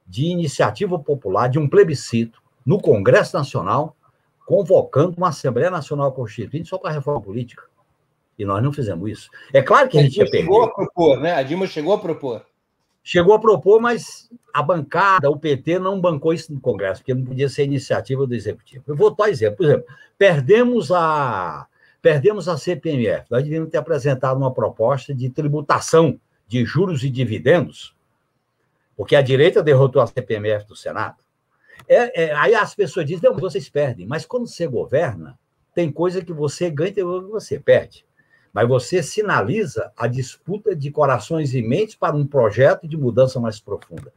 de iniciativa popular, de um plebiscito, no Congresso Nacional, convocando uma Assembleia Nacional Constituinte só para a reforma política. E nós não fizemos isso. É claro que a, a gente ia perder. chegou a propor, né? A Dilma chegou a propor. Chegou a propor, mas a bancada, o PT, não bancou isso no Congresso, porque não podia ser iniciativa do Executivo. Eu vou dar exemplo. Por exemplo, perdemos a, perdemos a CPMF. Nós devíamos ter apresentado uma proposta de tributação de juros e dividendos, porque a direita derrotou a CPMF do Senado. É, é, aí as pessoas dizem, não, vocês perdem. Mas quando você governa, tem coisa que você ganha e tem coisa que você perde mas você sinaliza a disputa de corações e mentes para um projeto de mudança mais profunda.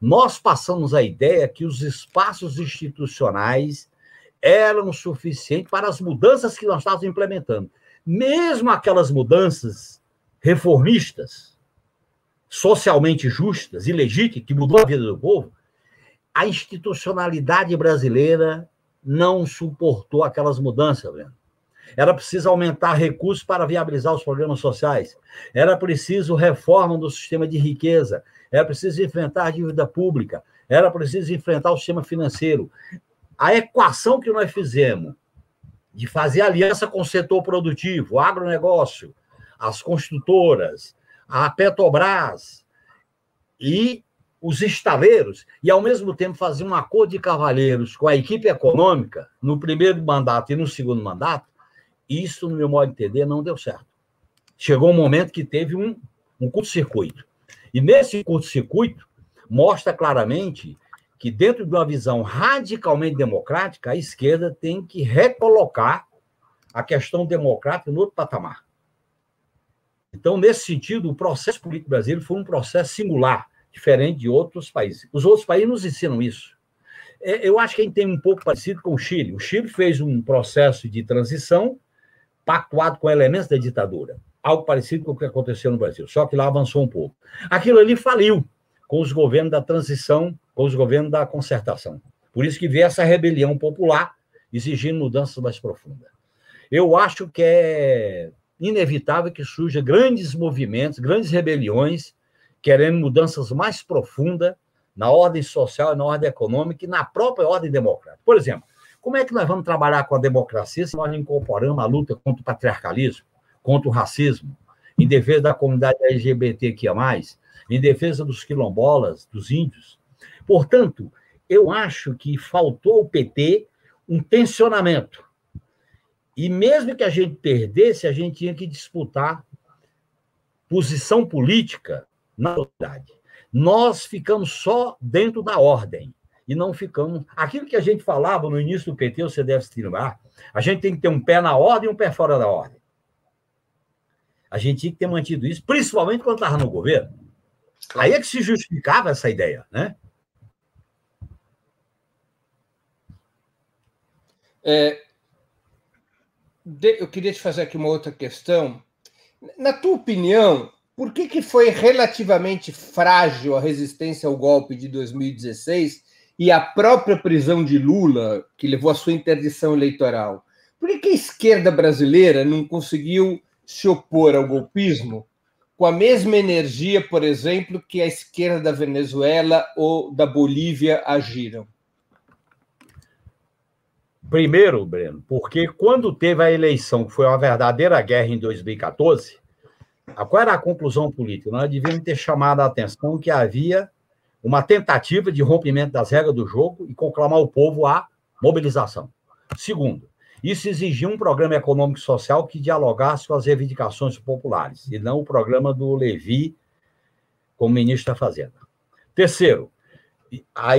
Nós passamos a ideia que os espaços institucionais eram suficientes para as mudanças que nós estávamos implementando. Mesmo aquelas mudanças reformistas, socialmente justas e legítimas, que mudou a vida do povo, a institucionalidade brasileira não suportou aquelas mudanças, Breno. Era preciso aumentar recursos para viabilizar os programas sociais. Era preciso reforma do sistema de riqueza. Era preciso enfrentar a dívida pública. Era preciso enfrentar o sistema financeiro. A equação que nós fizemos de fazer aliança com o setor produtivo, o agronegócio, as construtoras, a Petrobras e os estaleiros, e ao mesmo tempo fazer um acordo de cavalheiros com a equipe econômica no primeiro mandato e no segundo mandato, isso, no meu modo de entender, não deu certo. Chegou um momento que teve um, um curto-circuito. E nesse curto-circuito, mostra claramente que, dentro de uma visão radicalmente democrática, a esquerda tem que recolocar a questão democrática no outro patamar. Então, nesse sentido, o processo político brasileiro foi um processo singular, diferente de outros países. Os outros países nos ensinam isso. É, eu acho que a gente tem um pouco parecido com o Chile. O Chile fez um processo de transição pactuado com elementos da ditadura. Algo parecido com o que aconteceu no Brasil, só que lá avançou um pouco. Aquilo ali faliu com os governos da transição, com os governos da concertação. Por isso que veio essa rebelião popular exigindo mudanças mais profundas. Eu acho que é inevitável que surjam grandes movimentos, grandes rebeliões, querendo mudanças mais profundas na ordem social, na ordem econômica e na própria ordem democrática. Por exemplo, como é que nós vamos trabalhar com a democracia se nós incorporamos a luta contra o patriarcalismo, contra o racismo, em defesa da comunidade LGBTQIA, em defesa dos quilombolas, dos índios? Portanto, eu acho que faltou ao PT um tensionamento. E mesmo que a gente perdesse, a gente tinha que disputar posição política na sociedade. Nós ficamos só dentro da ordem e não ficamos. Aquilo que a gente falava no início do PT, você deve se lembrar, a gente tem que ter um pé na ordem e um pé fora da ordem. A gente tinha que ter mantido isso, principalmente quando estava no governo. Aí é que se justificava essa ideia, né? É, eu queria te fazer aqui uma outra questão. Na tua opinião, por que, que foi relativamente frágil a resistência ao golpe de 2016 e a própria prisão de Lula, que levou à sua interdição eleitoral, por que a esquerda brasileira não conseguiu se opor ao golpismo com a mesma energia, por exemplo, que a esquerda da Venezuela ou da Bolívia agiram? Primeiro, Breno, porque quando teve a eleição, que foi uma verdadeira guerra em 2014, qual era a conclusão política? Nós devíamos ter chamado a atenção que havia uma tentativa de rompimento das regras do jogo e conclamar o povo à mobilização. Segundo, isso exigia um programa econômico e social que dialogasse com as reivindicações populares, e não o programa do Levi como ministro da Fazenda. Terceiro,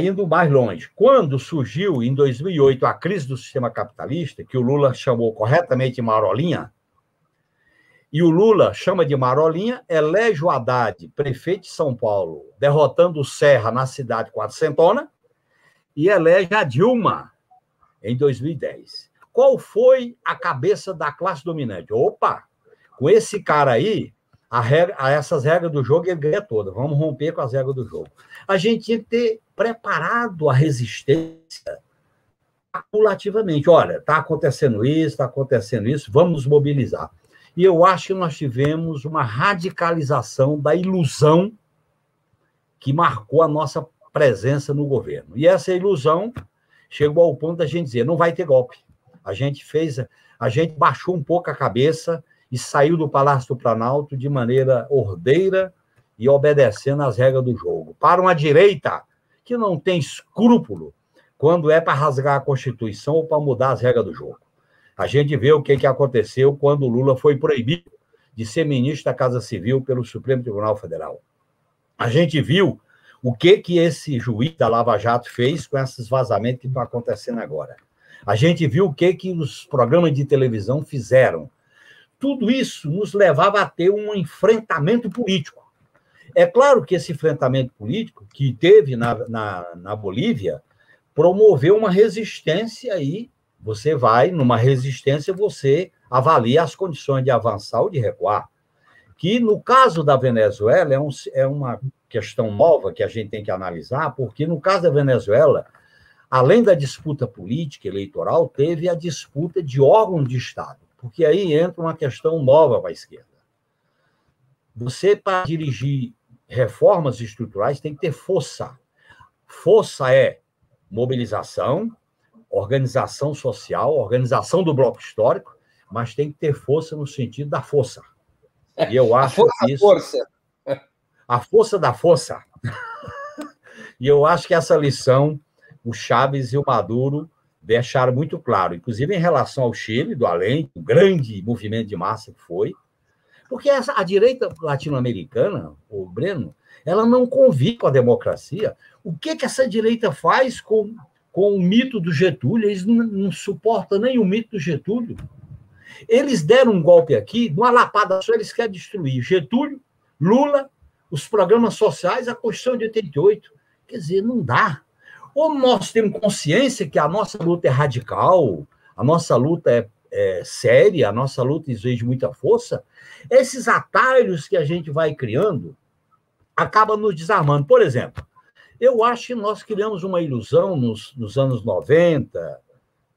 indo mais longe, quando surgiu em 2008 a crise do sistema capitalista, que o Lula chamou corretamente de Marolinha, e o Lula chama de Marolinha, elege o Haddad, prefeito de São Paulo, derrotando o Serra na cidade quatrocentona, e elege a Dilma em 2010. Qual foi a cabeça da classe dominante? Opa, com esse cara aí, a regra, essas regras do jogo ele ganha toda. Vamos romper com as regras do jogo. A gente tinha que ter preparado a resistência acumulativamente. Olha, está acontecendo isso, está acontecendo isso, vamos mobilizar. E eu acho que nós tivemos uma radicalização da ilusão que marcou a nossa presença no governo. E essa ilusão chegou ao ponto da gente dizer: não vai ter golpe. A gente fez, a gente baixou um pouco a cabeça e saiu do Palácio do Planalto de maneira ordeira e obedecendo às regras do jogo. Para uma direita que não tem escrúpulo quando é para rasgar a Constituição ou para mudar as regras do jogo. A gente vê o que, que aconteceu quando Lula foi proibido de ser ministro da Casa Civil pelo Supremo Tribunal Federal. A gente viu o que, que esse juiz da Lava Jato fez com esses vazamentos que estão acontecendo agora. A gente viu o que, que os programas de televisão fizeram. Tudo isso nos levava a ter um enfrentamento político. É claro que esse enfrentamento político que teve na, na, na Bolívia promoveu uma resistência aí você vai, numa resistência, você avalia as condições de avançar ou de recuar. Que, no caso da Venezuela, é, um, é uma questão nova que a gente tem que analisar, porque, no caso da Venezuela, além da disputa política eleitoral, teve a disputa de órgãos de Estado, porque aí entra uma questão nova para a esquerda. Você, para dirigir reformas estruturais, tem que ter força. Força é mobilização, organização social, organização do bloco histórico, mas tem que ter força no sentido da força. E eu <laughs> acho a força, que isso, força. a força da força. <laughs> e eu acho que essa lição o Chaves e o Maduro deixaram muito claro, inclusive em relação ao Chile, do além, o grande movimento de massa que foi, porque essa, a direita latino-americana, o Breno, ela não convive com a democracia. O que, que essa direita faz com com o mito do Getúlio, eles não, não suportam nem o mito do Getúlio. Eles deram um golpe aqui, numa lapada só, eles querem destruir Getúlio, Lula, os programas sociais, a Constituição de 88. Quer dizer, não dá. Ou nós temos consciência que a nossa luta é radical, a nossa luta é, é séria, a nossa luta exige muita força, esses atalhos que a gente vai criando acabam nos desarmando. Por exemplo, eu acho que nós criamos uma ilusão nos, nos anos 90,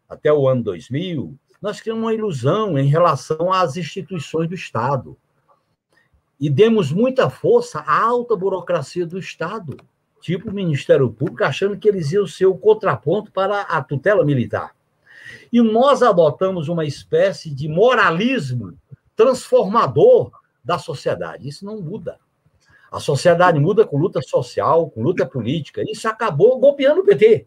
até o ano 2000, nós criamos uma ilusão em relação às instituições do Estado. E demos muita força à alta burocracia do Estado, tipo o Ministério Público, achando que eles iam ser o contraponto para a tutela militar. E nós adotamos uma espécie de moralismo transformador da sociedade. Isso não muda. A sociedade muda com luta social, com luta política. Isso acabou golpeando o PT.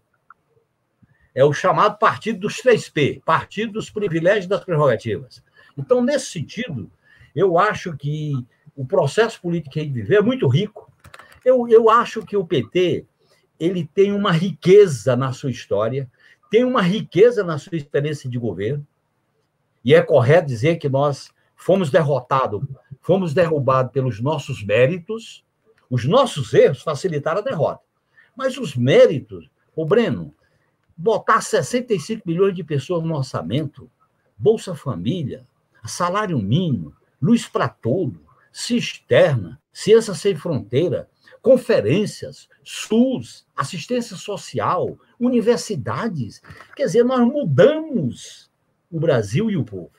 É o chamado Partido dos 3P, Partido dos Privilégios e das Prerrogativas. Então, nesse sentido, eu acho que o processo político que a gente vive é muito rico. Eu, eu acho que o PT ele tem uma riqueza na sua história, tem uma riqueza na sua experiência de governo, e é correto dizer que nós fomos derrotados fomos derrubados pelos nossos méritos, os nossos erros facilitaram a derrota. Mas os méritos, o Breno, botar 65 milhões de pessoas no orçamento, Bolsa Família, salário mínimo, luz para todo, cisterna, ciência sem fronteira, conferências, SUS, assistência social, universidades. Quer dizer, nós mudamos o Brasil e o povo.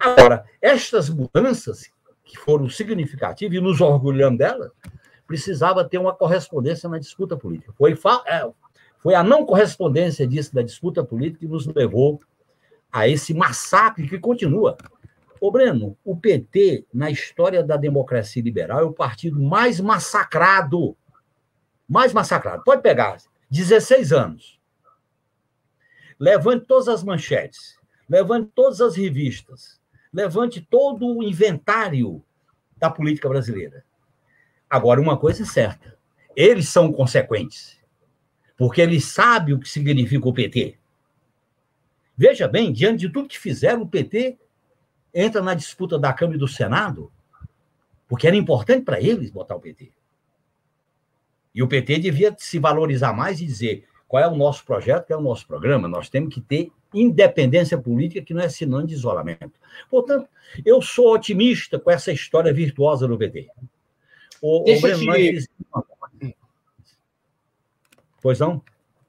Agora, estas mudanças que foram significativas, e nos orgulhamos delas, precisava ter uma correspondência na disputa política. Foi, é, foi a não correspondência disso da disputa política que nos levou a esse massacre que continua. Ô, Breno, o PT, na história da democracia liberal, é o partido mais massacrado mais massacrado. Pode pegar 16 anos. Levante todas as manchetes, levante todas as revistas, levante todo o inventário da política brasileira. Agora, uma coisa é certa: eles são consequentes, porque eles sabem o que significa o PT. Veja bem, diante de tudo que fizeram, o PT entra na disputa da Câmara e do Senado, porque era importante para eles botar o PT. E o PT devia se valorizar mais e dizer qual é o nosso projeto, qual é o nosso programa. Nós temos que ter independência política, que não é sinônimo de isolamento. Portanto, eu sou otimista com essa história virtuosa do PT. O, Deixa o te... Pois não?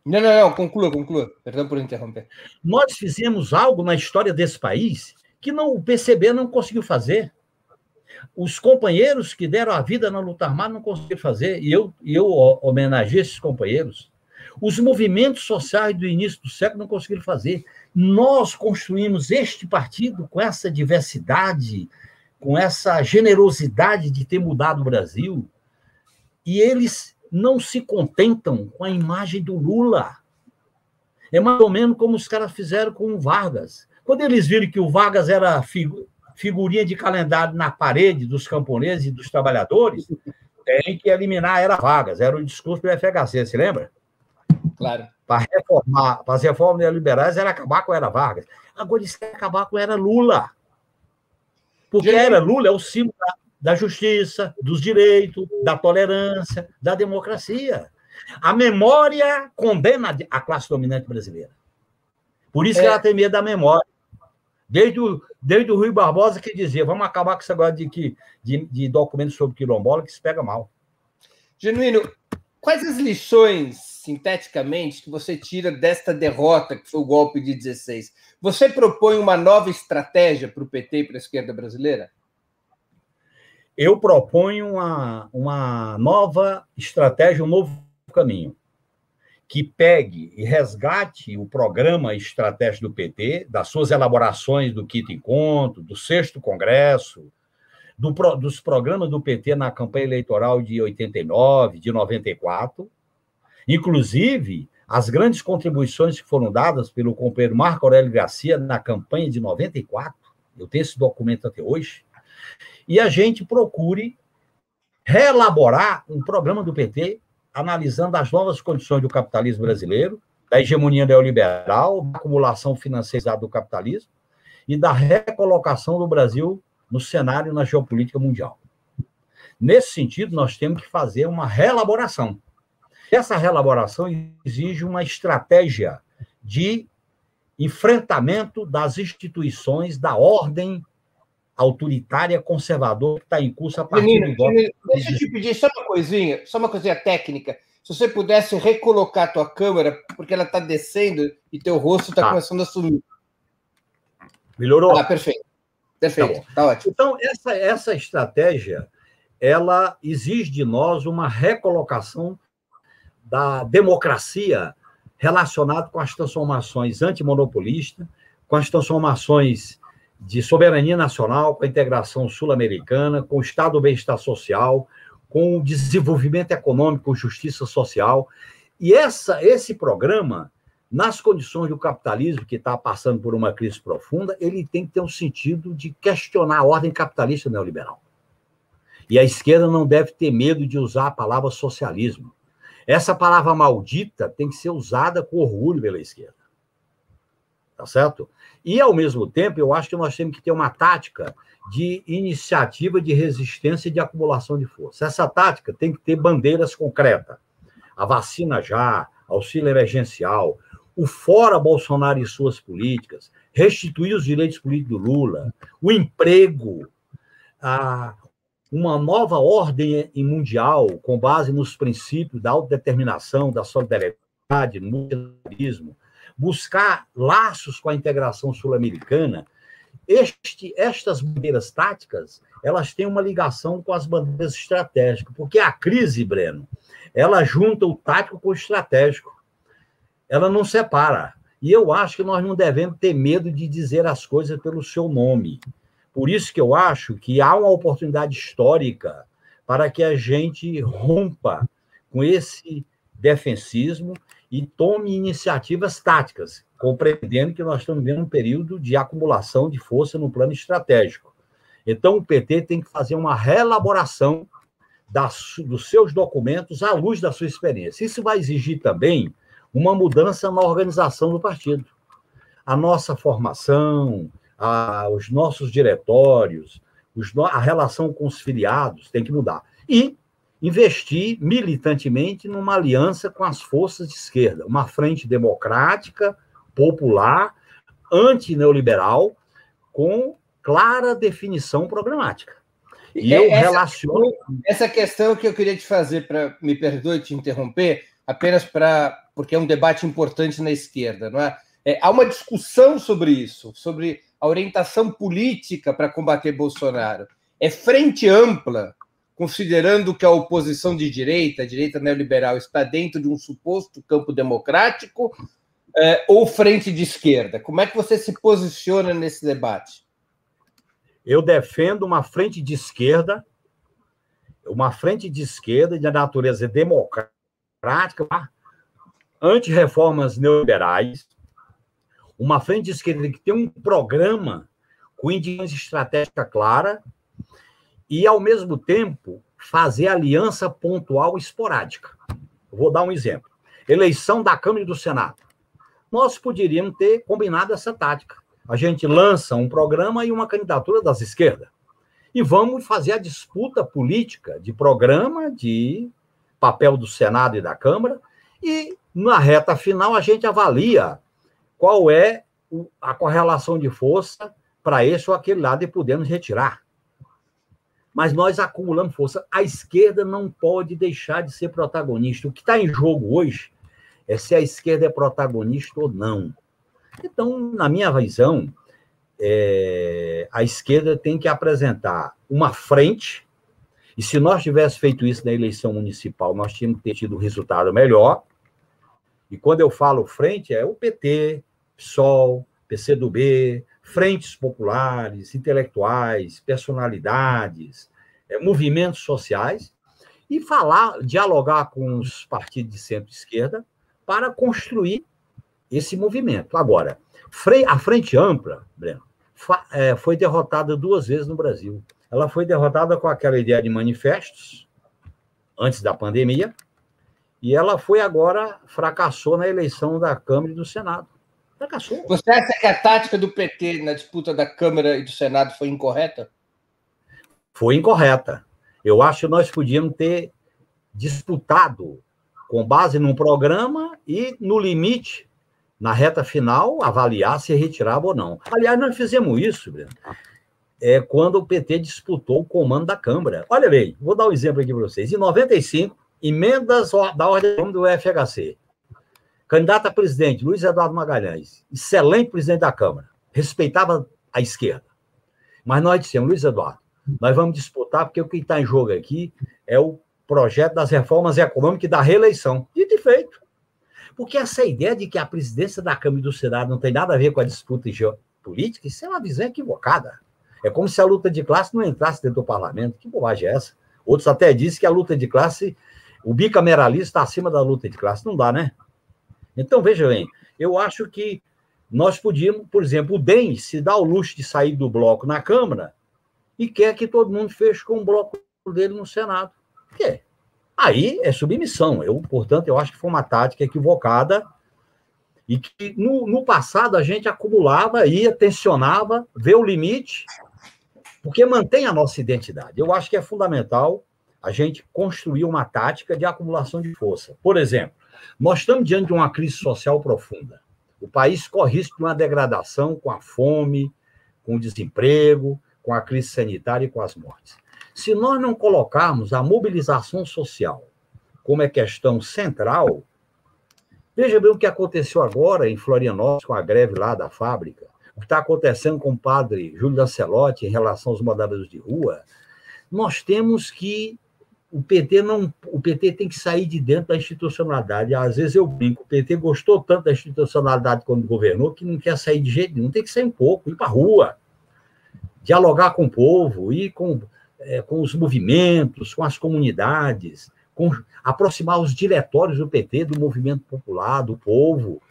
Não, não, não, conclua, conclua. Perdão por interromper. Nós fizemos algo na história desse país que não, o PCB não conseguiu fazer. Os companheiros que deram a vida na luta armada não conseguiram fazer, e eu, eu homenageei esses companheiros. Os movimentos sociais do início do século não conseguiram fazer. Nós construímos este partido com essa diversidade, com essa generosidade de ter mudado o Brasil, e eles não se contentam com a imagem do Lula. É mais ou menos como os caras fizeram com o Vargas. Quando eles viram que o Vargas era figurinha de calendário na parede dos camponeses e dos trabalhadores, tem que eliminar era Vargas. Era o discurso do FHC, se lembra? Claro. Para reformar, para as reformas neoliberais era acabar com era Vargas. Agora eles querem acabar com era Lula. Porque a era Lula é o símbolo da, da justiça, dos direitos, da tolerância, da democracia. A memória condena a classe dominante brasileira. Por isso é. que ela tem medo da memória. Desde o, desde o Rui Barbosa que dizia, vamos acabar com esse negócio de, que, de, de documentos sobre quilombola, que se pega mal. Genuíno, quais as lições, sinteticamente, que você tira desta derrota, que foi o golpe de 16? Você propõe uma nova estratégia para o PT e para a esquerda brasileira? Eu proponho uma, uma nova estratégia, um novo caminho que pegue e resgate o programa estratégico do PT, das suas elaborações do quinto encontro, do sexto congresso, do, dos programas do PT na campanha eleitoral de 89, de 94, inclusive as grandes contribuições que foram dadas pelo companheiro Marco Aurélio Garcia na campanha de 94, eu tenho esse documento até hoje, e a gente procure reelaborar um programa do PT analisando as novas condições do capitalismo brasileiro, da hegemonia neoliberal, da acumulação financeira do capitalismo e da recolocação do Brasil no cenário na geopolítica mundial. Nesse sentido, nós temos que fazer uma relaboração. Essa relaboração exige uma estratégia de enfrentamento das instituições da ordem autoritária conservadora que está em curso a partir Menino, do golpe. Deixa eu te pedir só uma coisinha, só uma coisinha técnica. Se você pudesse recolocar a tua câmera, porque ela está descendo e teu rosto está tá. começando a sumir. Melhorou? Ah, perfeito. Perfeito, tá, tá ótimo. Então, essa, essa estratégia, ela exige de nós uma recolocação da democracia relacionada com as transformações antimonopolistas, com as transformações de soberania nacional, com a integração sul-americana, com o Estado do bem-estar social, com o desenvolvimento econômico, justiça social. E essa, esse programa, nas condições do capitalismo, que está passando por uma crise profunda, ele tem que ter um sentido de questionar a ordem capitalista neoliberal. E a esquerda não deve ter medo de usar a palavra socialismo. Essa palavra maldita tem que ser usada com orgulho pela esquerda. Tá certo? E, ao mesmo tempo, eu acho que nós temos que ter uma tática de iniciativa de resistência e de acumulação de força. Essa tática tem que ter bandeiras concretas. A vacina já, auxílio emergencial, o fora Bolsonaro e suas políticas, restituir os direitos políticos do Lula, o emprego, a, uma nova ordem mundial com base nos princípios da autodeterminação, da solidariedade, no multilateralismo, buscar laços com a integração sul-americana, este, estas bandeiras táticas, elas têm uma ligação com as bandeiras estratégicas, porque a crise, Breno, ela junta o tático com o estratégico. Ela não separa. E eu acho que nós não devemos ter medo de dizer as coisas pelo seu nome. Por isso que eu acho que há uma oportunidade histórica para que a gente rompa com esse defensismo e tome iniciativas táticas, compreendendo que nós estamos vivendo um período de acumulação de força no plano estratégico. Então, o PT tem que fazer uma reelaboração das, dos seus documentos à luz da sua experiência. Isso vai exigir também uma mudança na organização do partido. A nossa formação, a, os nossos diretórios, os, a relação com os filiados tem que mudar. E investir militantemente numa aliança com as forças de esquerda, uma frente democrática, popular, antineoliberal, com clara definição programática. E eu essa, relaciono. Essa questão que eu queria te fazer, para me perdoe te interromper, apenas para. porque é um debate importante na esquerda, não é? é há uma discussão sobre isso, sobre a orientação política para combater Bolsonaro. É frente ampla, considerando que a oposição de direita, a direita neoliberal, está dentro de um suposto campo democrático, é, ou frente de esquerda? Como é que você se posiciona nesse debate? Eu defendo uma frente de esquerda, uma frente de esquerda de natureza democrática, anti-reformas neoliberais, uma frente de esquerda que tem um programa com indicações estratégica clara e, ao mesmo tempo, fazer aliança pontual esporádica. Vou dar um exemplo. Eleição da Câmara e do Senado. Nós poderíamos ter combinado essa tática a gente lança um programa e uma candidatura das esquerdas. E vamos fazer a disputa política de programa, de papel do Senado e da Câmara, e na reta final a gente avalia qual é a correlação de força para esse ou aquele lado e podemos retirar. Mas nós acumulamos força. A esquerda não pode deixar de ser protagonista. O que está em jogo hoje é se a esquerda é protagonista ou não. Então, na minha visão, é, a esquerda tem que apresentar uma frente, e se nós tivéssemos feito isso na eleição municipal, nós tínhamos que ter tido um resultado melhor. E quando eu falo frente, é o PT, PSOL, PCdoB, frentes populares, intelectuais, personalidades, é, movimentos sociais, e falar, dialogar com os partidos de centro-esquerda para construir esse movimento. Agora, a Frente Ampla, Breno, é, foi derrotada duas vezes no Brasil. Ela foi derrotada com aquela ideia de manifestos, antes da pandemia, e ela foi agora, fracassou na eleição da Câmara e do Senado. Fracassou. Você acha que a tática do PT na disputa da Câmara e do Senado foi incorreta? Foi incorreta. Eu acho que nós podíamos ter disputado com base num programa e, no limite, na reta final, avaliar se retirava ou não. Aliás, nós fizemos isso, Breno, é, quando o PT disputou o comando da Câmara. Olha bem, vou dar um exemplo aqui para vocês. Em 95, emendas da ordem do FHC. Candidato a presidente, Luiz Eduardo Magalhães, excelente presidente da Câmara, respeitava a esquerda. Mas nós dissemos, Luiz Eduardo, nós vamos disputar, porque o que está em jogo aqui é o projeto das reformas econômicas e da reeleição. E feito. Porque essa ideia de que a presidência da Câmara e do Senado não tem nada a ver com a disputa política, isso é uma visão equivocada. É como se a luta de classe não entrasse dentro do parlamento. Que bobagem é essa? Outros até dizem que a luta de classe, o bicameralismo está acima da luta de classe. Não dá, né? Então, veja bem, eu acho que nós podíamos, por exemplo, o DEM se dá o luxo de sair do bloco na Câmara e quer que todo mundo feche com o bloco dele no Senado. Por quê? Aí é submissão. Eu, portanto, eu acho que foi uma tática equivocada e que no, no passado a gente acumulava, ia, tensionava, vê o limite, porque mantém a nossa identidade. Eu acho que é fundamental a gente construir uma tática de acumulação de força. Por exemplo, nós estamos diante de uma crise social profunda. O país corre risco de uma degradação com a fome, com o desemprego, com a crise sanitária e com as mortes. Se nós não colocarmos a mobilização social como é questão central, veja bem o que aconteceu agora em Florianópolis com a greve lá da fábrica, o que está acontecendo com o padre Júlio Lancelotti em relação aos moradores de rua, nós temos que o PT não, o PT tem que sair de dentro da institucionalidade. Às vezes eu brinco, o PT gostou tanto da institucionalidade quando governou que não quer sair de jeito nenhum, tem que sair um pouco, ir para a rua, dialogar com o povo, ir com é, com os movimentos, com as comunidades, aproximar os diretórios do PT, do movimento popular, do povo.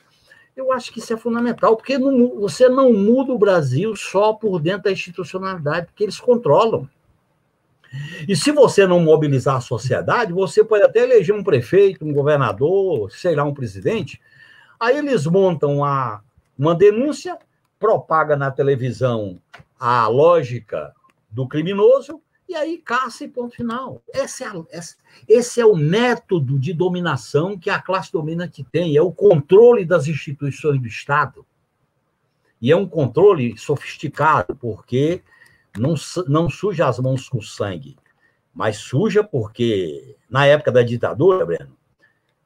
Eu acho que isso é fundamental, porque não, você não muda o Brasil só por dentro da institucionalidade, porque eles controlam. E se você não mobilizar a sociedade, você pode até eleger um prefeito, um governador, sei lá, um presidente. Aí eles montam uma, uma denúncia, propaga na televisão a lógica do criminoso, e aí caça e ponto final. Esse é, esse é o método de dominação que a classe dominante tem, é o controle das instituições do Estado. E é um controle sofisticado, porque não, não suja as mãos com sangue, mas suja porque, na época da ditadura, Breno,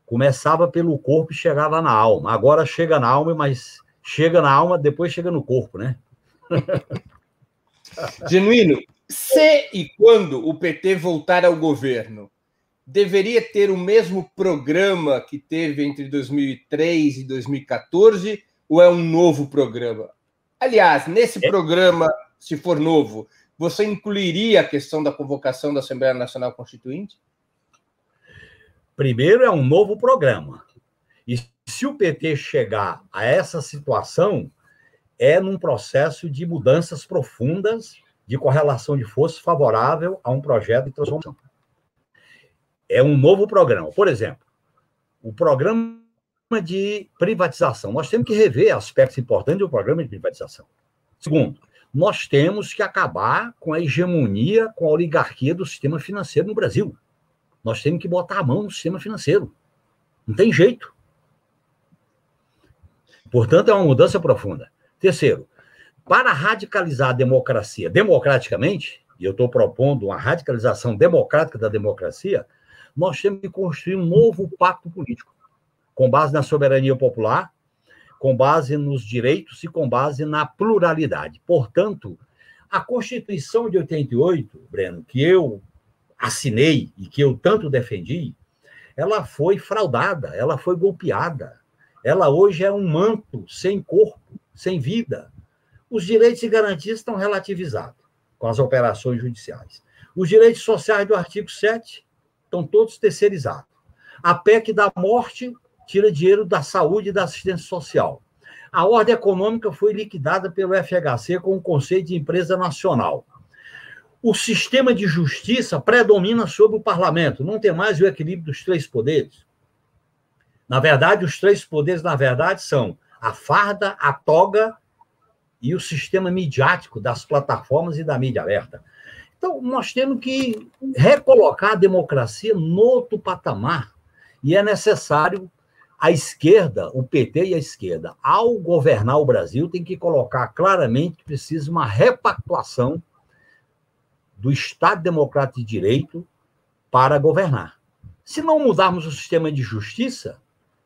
começava pelo corpo e chegava na alma. Agora chega na alma, mas chega na alma, depois chega no corpo, né? <laughs> Genuíno, se e quando o PT voltar ao governo, deveria ter o mesmo programa que teve entre 2003 e 2014 ou é um novo programa? Aliás, nesse é. programa, se for novo, você incluiria a questão da convocação da Assembleia Nacional Constituinte? Primeiro, é um novo programa. E se o PT chegar a essa situação, é num processo de mudanças profundas de correlação de forças favorável a um projeto de transformação. É um novo programa. Por exemplo, o programa de privatização. Nós temos que rever aspectos importantes do programa de privatização. Segundo, nós temos que acabar com a hegemonia, com a oligarquia do sistema financeiro no Brasil. Nós temos que botar a mão no sistema financeiro. Não tem jeito. Portanto, é uma mudança profunda. Terceiro, para radicalizar a democracia democraticamente, e eu estou propondo uma radicalização democrática da democracia, nós temos que construir um novo pacto político, com base na soberania popular, com base nos direitos e com base na pluralidade. Portanto, a Constituição de 88, Breno, que eu assinei e que eu tanto defendi, ela foi fraudada, ela foi golpeada. Ela hoje é um manto sem corpo, sem vida. Os direitos e garantias estão relativizados com as operações judiciais. Os direitos sociais do artigo 7 estão todos terceirizados. A PEC da morte tira dinheiro da saúde e da assistência social. A ordem econômica foi liquidada pelo FHC com o conceito de empresa nacional. O sistema de justiça predomina sobre o parlamento, não tem mais o equilíbrio dos três poderes. Na verdade, os três poderes, na verdade, são a farda, a toga e o sistema midiático das plataformas e da mídia aberta. Então, nós temos que recolocar a democracia no outro patamar. E é necessário a esquerda, o PT e a esquerda, ao governar o Brasil, tem que colocar claramente que precisa uma repactuação do Estado Democrático de Direito para governar. Se não mudarmos o sistema de justiça,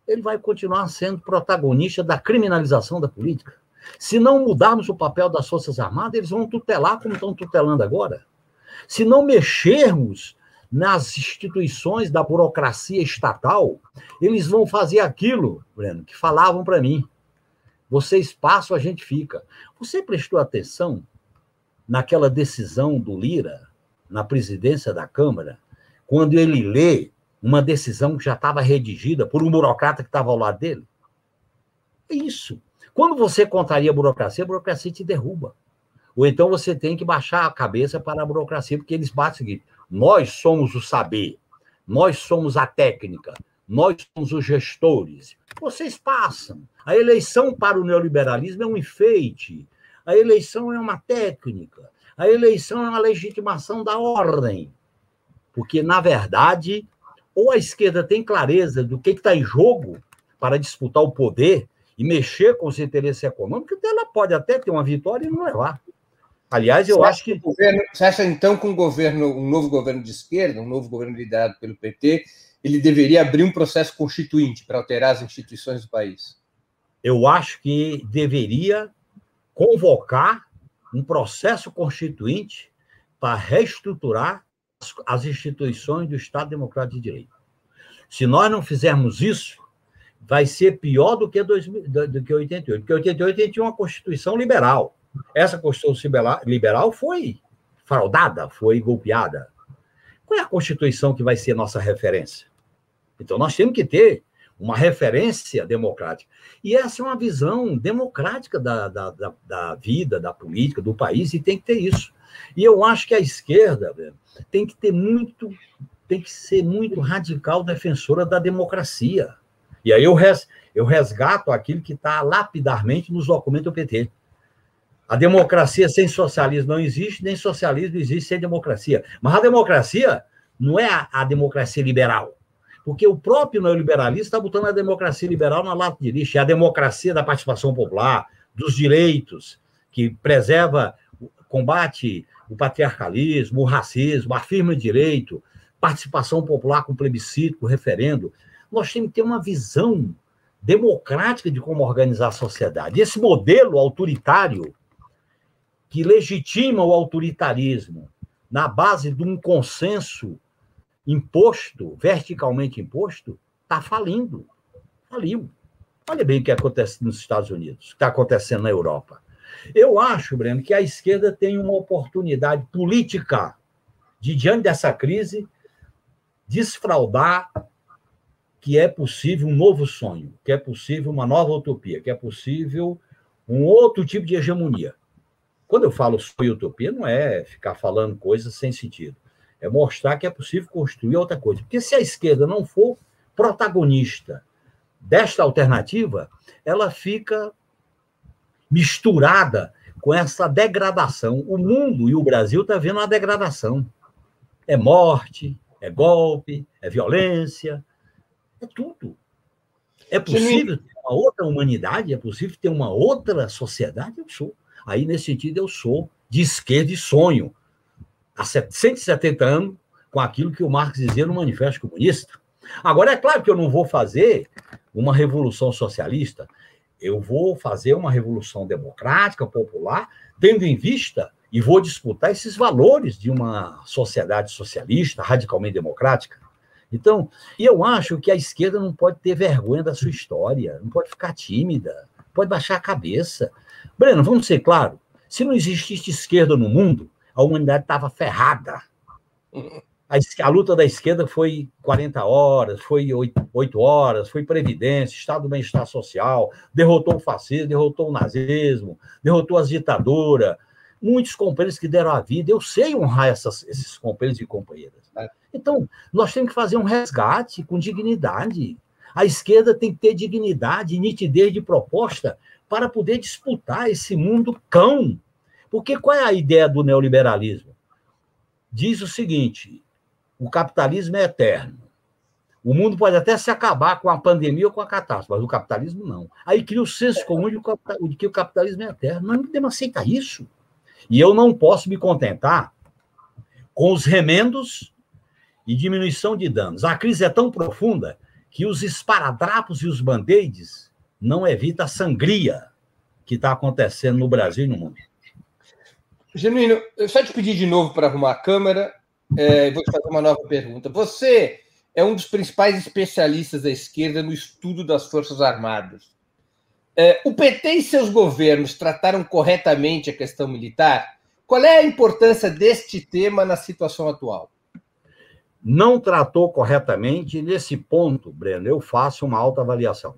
ele vai continuar sendo protagonista da criminalização da política. Se não mudarmos o papel das Forças Armadas, eles vão tutelar como estão tutelando agora. Se não mexermos nas instituições da burocracia estatal, eles vão fazer aquilo, Breno, que falavam para mim. Vocês passam, a gente fica. Você prestou atenção naquela decisão do Lira, na presidência da Câmara, quando ele lê uma decisão que já estava redigida por um burocrata que estava ao lado dele? É isso. Quando você contraria a burocracia, a burocracia te derruba. Ou então você tem que baixar a cabeça para a burocracia, porque eles batem o seguinte: nós somos o saber, nós somos a técnica, nós somos os gestores. Vocês passam. A eleição para o neoliberalismo é um enfeite. A eleição é uma técnica. A eleição é uma legitimação da ordem. Porque, na verdade, ou a esquerda tem clareza do que está em jogo para disputar o poder, e mexer com os interesses econômicos, ela pode até ter uma vitória e não levar. Aliás, eu você acho que. Governo, você acha, então, que um governo, um novo governo de esquerda, um novo governo liderado pelo PT, ele deveria abrir um processo constituinte para alterar as instituições do país? Eu acho que deveria convocar um processo constituinte para reestruturar as instituições do Estado Democrático de Direito. Se nós não fizermos isso, vai ser pior do que, 2000, do que 88. Porque 88 a gente tinha uma Constituição liberal. Essa Constituição liberal foi fraudada, foi golpeada. Qual é a Constituição que vai ser nossa referência? Então, nós temos que ter uma referência democrática. E essa é uma visão democrática da, da, da, da, vida, da política, do país, e tem que ter isso. E eu acho que a esquerda tem que ter muito, tem que ser muito radical defensora da democracia. E aí eu, res, eu resgato aquilo que está lapidarmente nos documentos do PT. A democracia sem socialismo não existe, nem socialismo existe sem democracia. Mas a democracia não é a, a democracia liberal. Porque o próprio neoliberalismo está botando a democracia liberal na lata de lixo. É a democracia da participação popular, dos direitos, que preserva, combate o patriarcalismo, o racismo, afirma direito, participação popular com plebiscito, com referendo. Nós temos que ter uma visão democrática de como organizar a sociedade. Esse modelo autoritário que legitima o autoritarismo na base de um consenso imposto, verticalmente imposto, está falindo. Faliu. Olha bem o que acontece nos Estados Unidos, o que está acontecendo na Europa. Eu acho, Breno, que a esquerda tem uma oportunidade política de, diante dessa crise, desfraudar que é possível um novo sonho, que é possível uma nova utopia, que é possível um outro tipo de hegemonia. Quando eu falo sonho e utopia, não é ficar falando coisas sem sentido. É mostrar que é possível construir outra coisa. Porque se a esquerda não for protagonista desta alternativa, ela fica misturada com essa degradação. O mundo e o Brasil estão tá vendo uma degradação. É morte, é golpe, é violência, é tudo. É possível ter uma outra humanidade? É possível ter uma outra sociedade? Eu sou. Aí, nesse sentido, eu sou de esquerda e sonho há 170 anos com aquilo que o Marx dizia no Manifesto Comunista. Agora, é claro que eu não vou fazer uma revolução socialista, eu vou fazer uma revolução democrática, popular, tendo em vista e vou disputar esses valores de uma sociedade socialista, radicalmente democrática. Então, eu acho que a esquerda não pode ter vergonha da sua história, não pode ficar tímida, pode baixar a cabeça. Breno, vamos ser claros: se não existisse esquerda no mundo, a humanidade estava ferrada. A, a, luta da esquerda foi 40 horas, foi 8, 8 horas, foi Previdência, Estado do Bem-Estar Social, derrotou o fascismo, derrotou o nazismo, derrotou as ditaduras. Muitos companheiros que deram a vida, eu sei honrar essas, esses companheiros e companheiras. É. Então, nós temos que fazer um resgate com dignidade. A esquerda tem que ter dignidade, nitidez de proposta para poder disputar esse mundo cão porque qual é a ideia do neoliberalismo? Diz o seguinte: o capitalismo é eterno. O mundo pode até se acabar com a pandemia ou com a catástrofe, mas o capitalismo não. Aí cria o senso comum de que o capitalismo é eterno. Nós não podemos aceitar isso. E eu não posso me contentar com os remendos e diminuição de danos. A crise é tão profunda que os esparadrapos e os band-aids não evitam a sangria que está acontecendo no Brasil e no mundo. Genuíno, eu só te pedir de novo para arrumar a câmera é, vou te fazer uma nova pergunta. Você é um dos principais especialistas da esquerda no estudo das Forças Armadas. É, o PT e seus governos trataram corretamente a questão militar? Qual é a importância deste tema na situação atual? Não tratou corretamente. Nesse ponto, Breno, eu faço uma alta avaliação.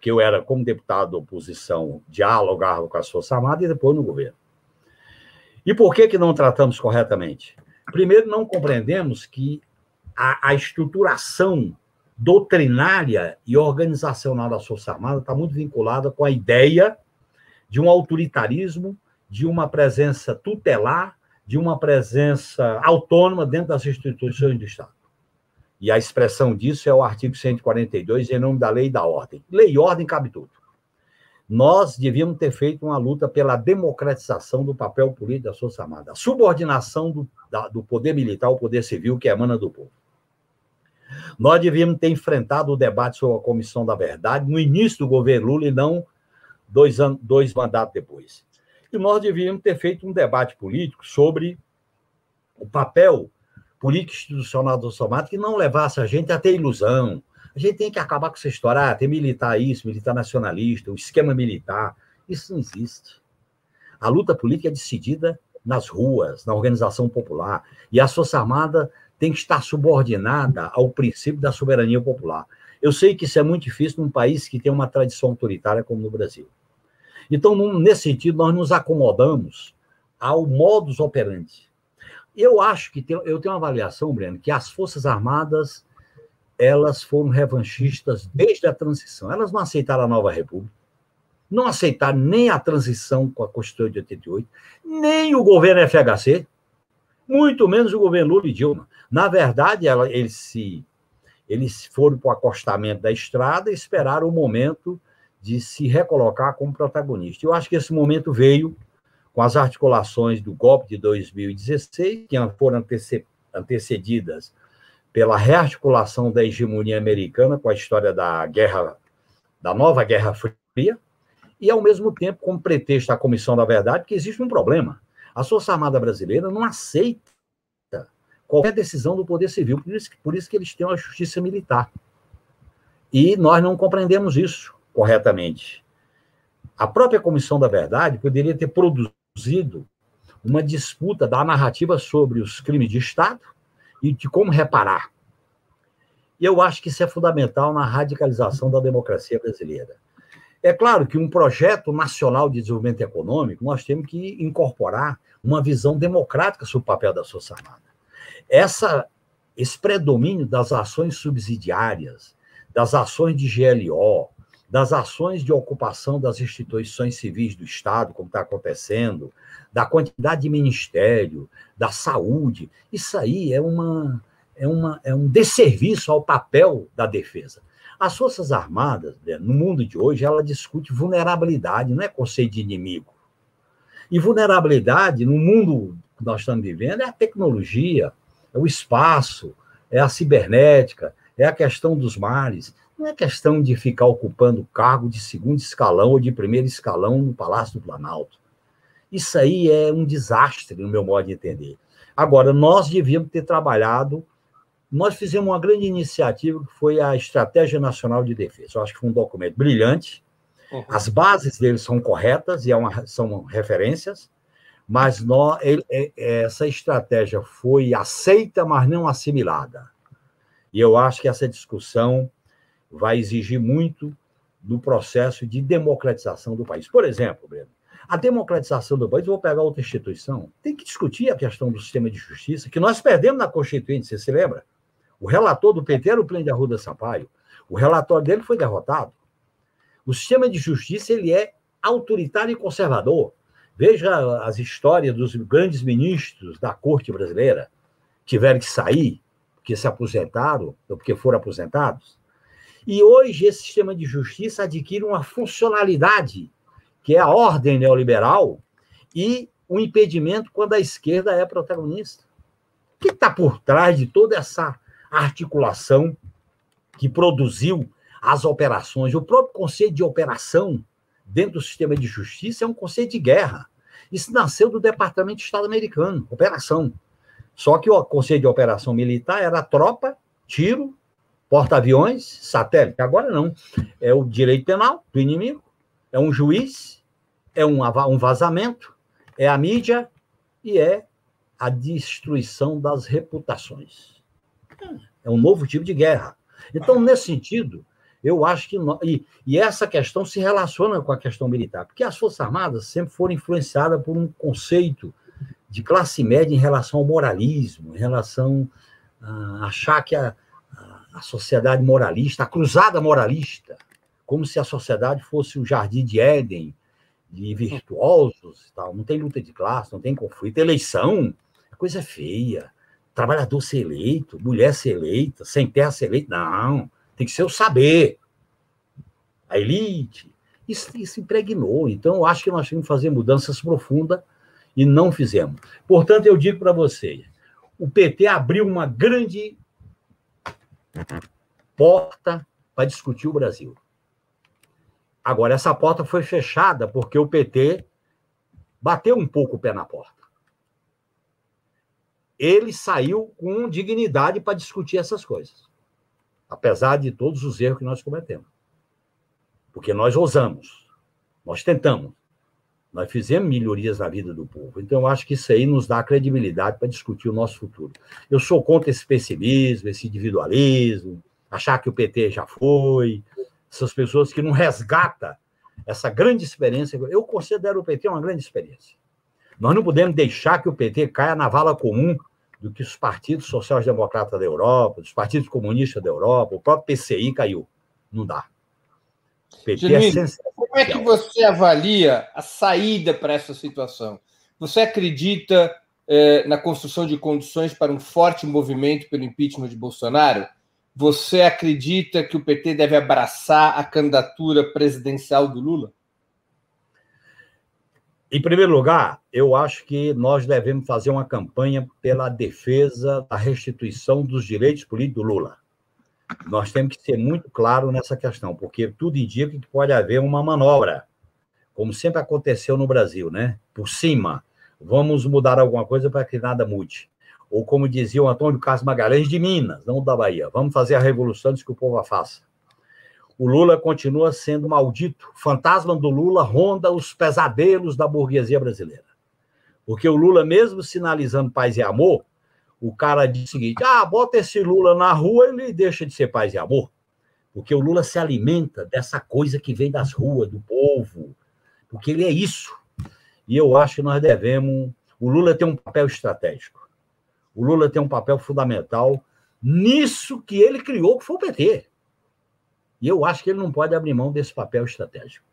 Porque eu era, como deputado da oposição, dialogava com as Forças Armadas e depois no governo. E por que, que não tratamos corretamente? Primeiro, não compreendemos que a, a estruturação doutrinária e organizacional da Força Armada está muito vinculada com a ideia de um autoritarismo, de uma presença tutelar, de uma presença autônoma dentro das instituições do Estado. E a expressão disso é o artigo 142, em nome da lei e da ordem. Lei e ordem cabe tudo nós devíamos ter feito uma luta pela democratização do papel político das Forças Armadas, a subordinação do, da, do poder militar ao poder civil, que emana do povo. Nós devíamos ter enfrentado o debate sobre a Comissão da Verdade no início do governo Lula e não dois, anos, dois mandatos depois. E nós devíamos ter feito um debate político sobre o papel político institucional do Somado que não levasse a gente a ter ilusão, a gente tem que acabar com essa história, ah, tem militar isso, militar nacionalista, o esquema militar. Isso não existe. A luta política é decidida nas ruas, na organização popular. E a Força Armada tem que estar subordinada ao princípio da soberania popular. Eu sei que isso é muito difícil num país que tem uma tradição autoritária como no Brasil. Então, nesse sentido, nós nos acomodamos ao modus operandi. Eu acho que tem, eu tenho uma avaliação, Breno, que as Forças Armadas elas foram revanchistas desde a transição. Elas não aceitaram a nova república, não aceitaram nem a transição com a Constituição de 88, nem o governo FHC, muito menos o governo Lula e Dilma. Na verdade, ela, eles se eles foram para o acostamento da estrada e esperaram o momento de se recolocar como protagonista. Eu acho que esse momento veio com as articulações do golpe de 2016, que foram antecedidas pela rearticulação da hegemonia americana com a história da guerra, da nova Guerra Fria, e, ao mesmo tempo, como pretexto à Comissão da Verdade, que existe um problema. A Força Armada Brasileira não aceita qualquer decisão do Poder Civil. Por isso, por isso que eles têm uma justiça militar. E nós não compreendemos isso corretamente. A própria Comissão da Verdade poderia ter produzido uma disputa da narrativa sobre os crimes de Estado e de como reparar. Eu acho que isso é fundamental na radicalização da democracia brasileira. É claro que um projeto nacional de desenvolvimento econômico, nós temos que incorporar uma visão democrática sobre o papel da Força Armada essa, esse predomínio das ações subsidiárias, das ações de GLO, das ações de ocupação das instituições civis do Estado, como está acontecendo, da quantidade de ministério, da saúde, isso aí é, uma, é, uma, é um desserviço ao papel da defesa. As Forças Armadas, né, no mundo de hoje, ela discute vulnerabilidade, não é conceito de inimigo. E vulnerabilidade, no mundo que nós estamos vivendo, é a tecnologia, é o espaço, é a cibernética, é a questão dos mares. Não é questão de ficar ocupando cargo de segundo escalão ou de primeiro escalão no Palácio do Planalto. Isso aí é um desastre, no meu modo de entender. Agora, nós devíamos ter trabalhado. Nós fizemos uma grande iniciativa que foi a Estratégia Nacional de Defesa. Eu acho que foi um documento brilhante. Uhum. As bases dele são corretas e é uma, são referências mas nós, ele, é, essa estratégia foi aceita, mas não assimilada. E eu acho que essa discussão vai exigir muito no processo de democratização do país. Por exemplo, Breno, a democratização do país, vou pegar outra instituição, tem que discutir a questão do sistema de justiça, que nós perdemos na Constituinte, você se lembra? O relator do PT era o Pleno de Arruda Sampaio. O relatório dele foi derrotado. O sistema de justiça ele é autoritário e conservador. Veja as histórias dos grandes ministros da corte brasileira, tiveram que sair porque se aposentaram ou porque foram aposentados. E hoje esse sistema de justiça adquire uma funcionalidade, que é a ordem neoliberal e o impedimento quando a esquerda é protagonista. O que está por trás de toda essa articulação que produziu as operações? O próprio conceito de operação dentro do sistema de justiça é um conceito de guerra. Isso nasceu do Departamento de Estado americano, operação. Só que o conceito de operação militar era tropa, tiro, porta-aviões, satélite. Agora não. É o direito penal do inimigo, é um juiz, é um, um vazamento, é a mídia e é a destruição das reputações. É um novo tipo de guerra. Então, nesse sentido, eu acho que. Nós, e, e, essa questão se relaciona com a questão militar, porque as Forças Armadas sempre foram influenciadas por um conceito de classe média em relação ao moralismo, em relação a achar que a, a sociedade moralista, a cruzada moralista, como se a sociedade fosse o jardim de Éden, de virtuosos, tal. não tem luta de classe, não tem conflito, eleição, a coisa é feia. Trabalhador ser eleito, mulher ser eleita, sem terra ser eleita, não tem que ser o saber, a elite. Isso, isso impregnou. Então, eu acho que nós temos que fazer mudanças profundas e não fizemos. Portanto, eu digo para vocês: o PT abriu uma grande porta para discutir o Brasil. Agora, essa porta foi fechada porque o PT bateu um pouco o pé na porta. Ele saiu com dignidade para discutir essas coisas apesar de todos os erros que nós cometemos. Porque nós ousamos, nós tentamos. Nós fizemos melhorias na vida do povo. Então, eu acho que isso aí nos dá credibilidade para discutir o nosso futuro. Eu sou contra esse pessimismo, esse individualismo, achar que o PT já foi, essas pessoas que não resgata essa grande experiência. Eu considero o PT uma grande experiência. Nós não podemos deixar que o PT caia na vala comum do que os partidos sociais-democratas da Europa, os partidos comunistas da Europa, o próprio PCI caiu. Não dá. PT Genuíno, é como é que você avalia a saída para essa situação? Você acredita eh, na construção de condições para um forte movimento pelo impeachment de Bolsonaro? Você acredita que o PT deve abraçar a candidatura presidencial do Lula? Em primeiro lugar, eu acho que nós devemos fazer uma campanha pela defesa da restituição dos direitos políticos do Lula. Nós temos que ser muito claro nessa questão, porque tudo indica que pode haver uma manobra, como sempre aconteceu no Brasil, né? Por cima, vamos mudar alguma coisa para que nada mude. Ou como dizia o Antônio Carlos Magalhães de Minas, não da Bahia, vamos fazer a revolução antes que o povo a faça o Lula continua sendo maldito. O fantasma do Lula ronda os pesadelos da burguesia brasileira. Porque o Lula, mesmo sinalizando paz e amor, o cara diz o seguinte: ah, bota esse Lula na rua, ele deixa de ser paz e amor. Porque o Lula se alimenta dessa coisa que vem das ruas, do povo. Porque ele é isso. E eu acho que nós devemos. O Lula tem um papel estratégico. O Lula tem um papel fundamental nisso que ele criou, que foi o PT. E eu acho que ele não pode abrir mão desse papel estratégico.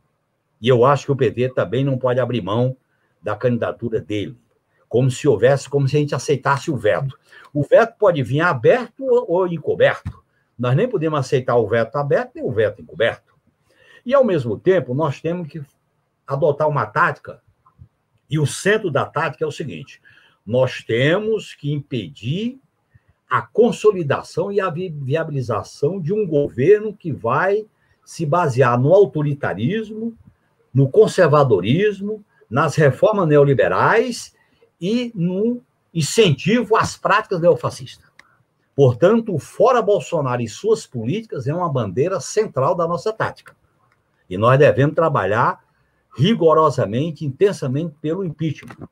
E eu acho que o PT também não pode abrir mão da candidatura dele, como se houvesse, como se a gente aceitasse o veto. O veto pode vir aberto ou encoberto. Nós nem podemos aceitar o veto aberto nem o veto encoberto. E, ao mesmo tempo, nós temos que adotar uma tática, e o centro da tática é o seguinte: nós temos que impedir a consolidação e a viabilização de um governo que vai se basear no autoritarismo, no conservadorismo, nas reformas neoliberais e no incentivo às práticas neofascistas. Portanto, o fora Bolsonaro e suas políticas é uma bandeira central da nossa tática. E nós devemos trabalhar rigorosamente, intensamente pelo impeachment.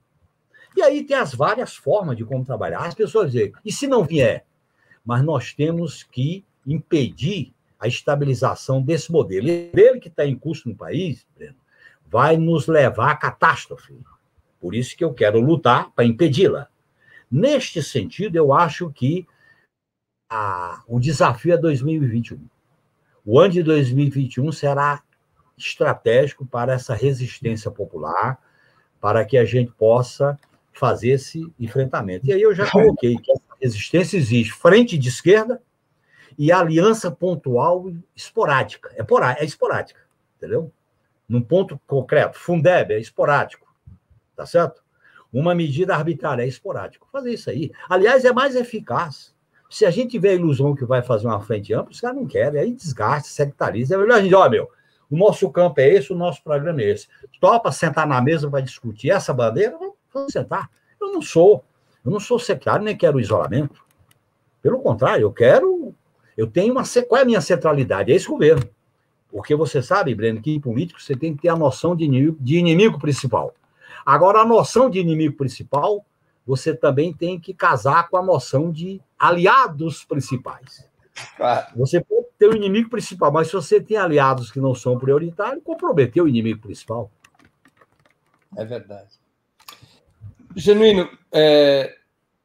E aí tem as várias formas de como trabalhar. As pessoas dizem, e se não vier? Mas nós temos que impedir a estabilização desse modelo. E ele que está em curso no país, vai nos levar à catástrofe. Por isso que eu quero lutar para impedi-la. Neste sentido, eu acho que a, o desafio é 2021. O ano de 2021 será estratégico para essa resistência popular, para que a gente possa fazer esse enfrentamento. E aí eu já coloquei que essa resistência existe frente de esquerda e aliança pontual esporádica. É, porá, é esporádica, entendeu? Num ponto concreto. Fundeb é esporádico, tá certo? Uma medida arbitrária é esporádico. Fazer isso aí. Aliás, é mais eficaz. Se a gente tiver a ilusão que vai fazer uma frente ampla, os caras não querem, aí desgaste, sectariza. É melhor a gente, ó, meu, o nosso campo é esse, o nosso programa é esse. Topa sentar na mesa para discutir essa bandeira? Vamos sentar. Eu não sou, eu não sou sectário, nem quero isolamento. Pelo contrário, eu quero. Eu tenho uma. Qual é a minha centralidade? É esse governo. Porque você sabe, Breno, que em político você tem que ter a noção de inimigo, de inimigo principal. Agora, a noção de inimigo principal, você também tem que casar com a noção de aliados principais. Você pode ter o inimigo principal, mas se você tem aliados que não são prioritários, comprometeu o inimigo principal. É verdade. Genuíno, é,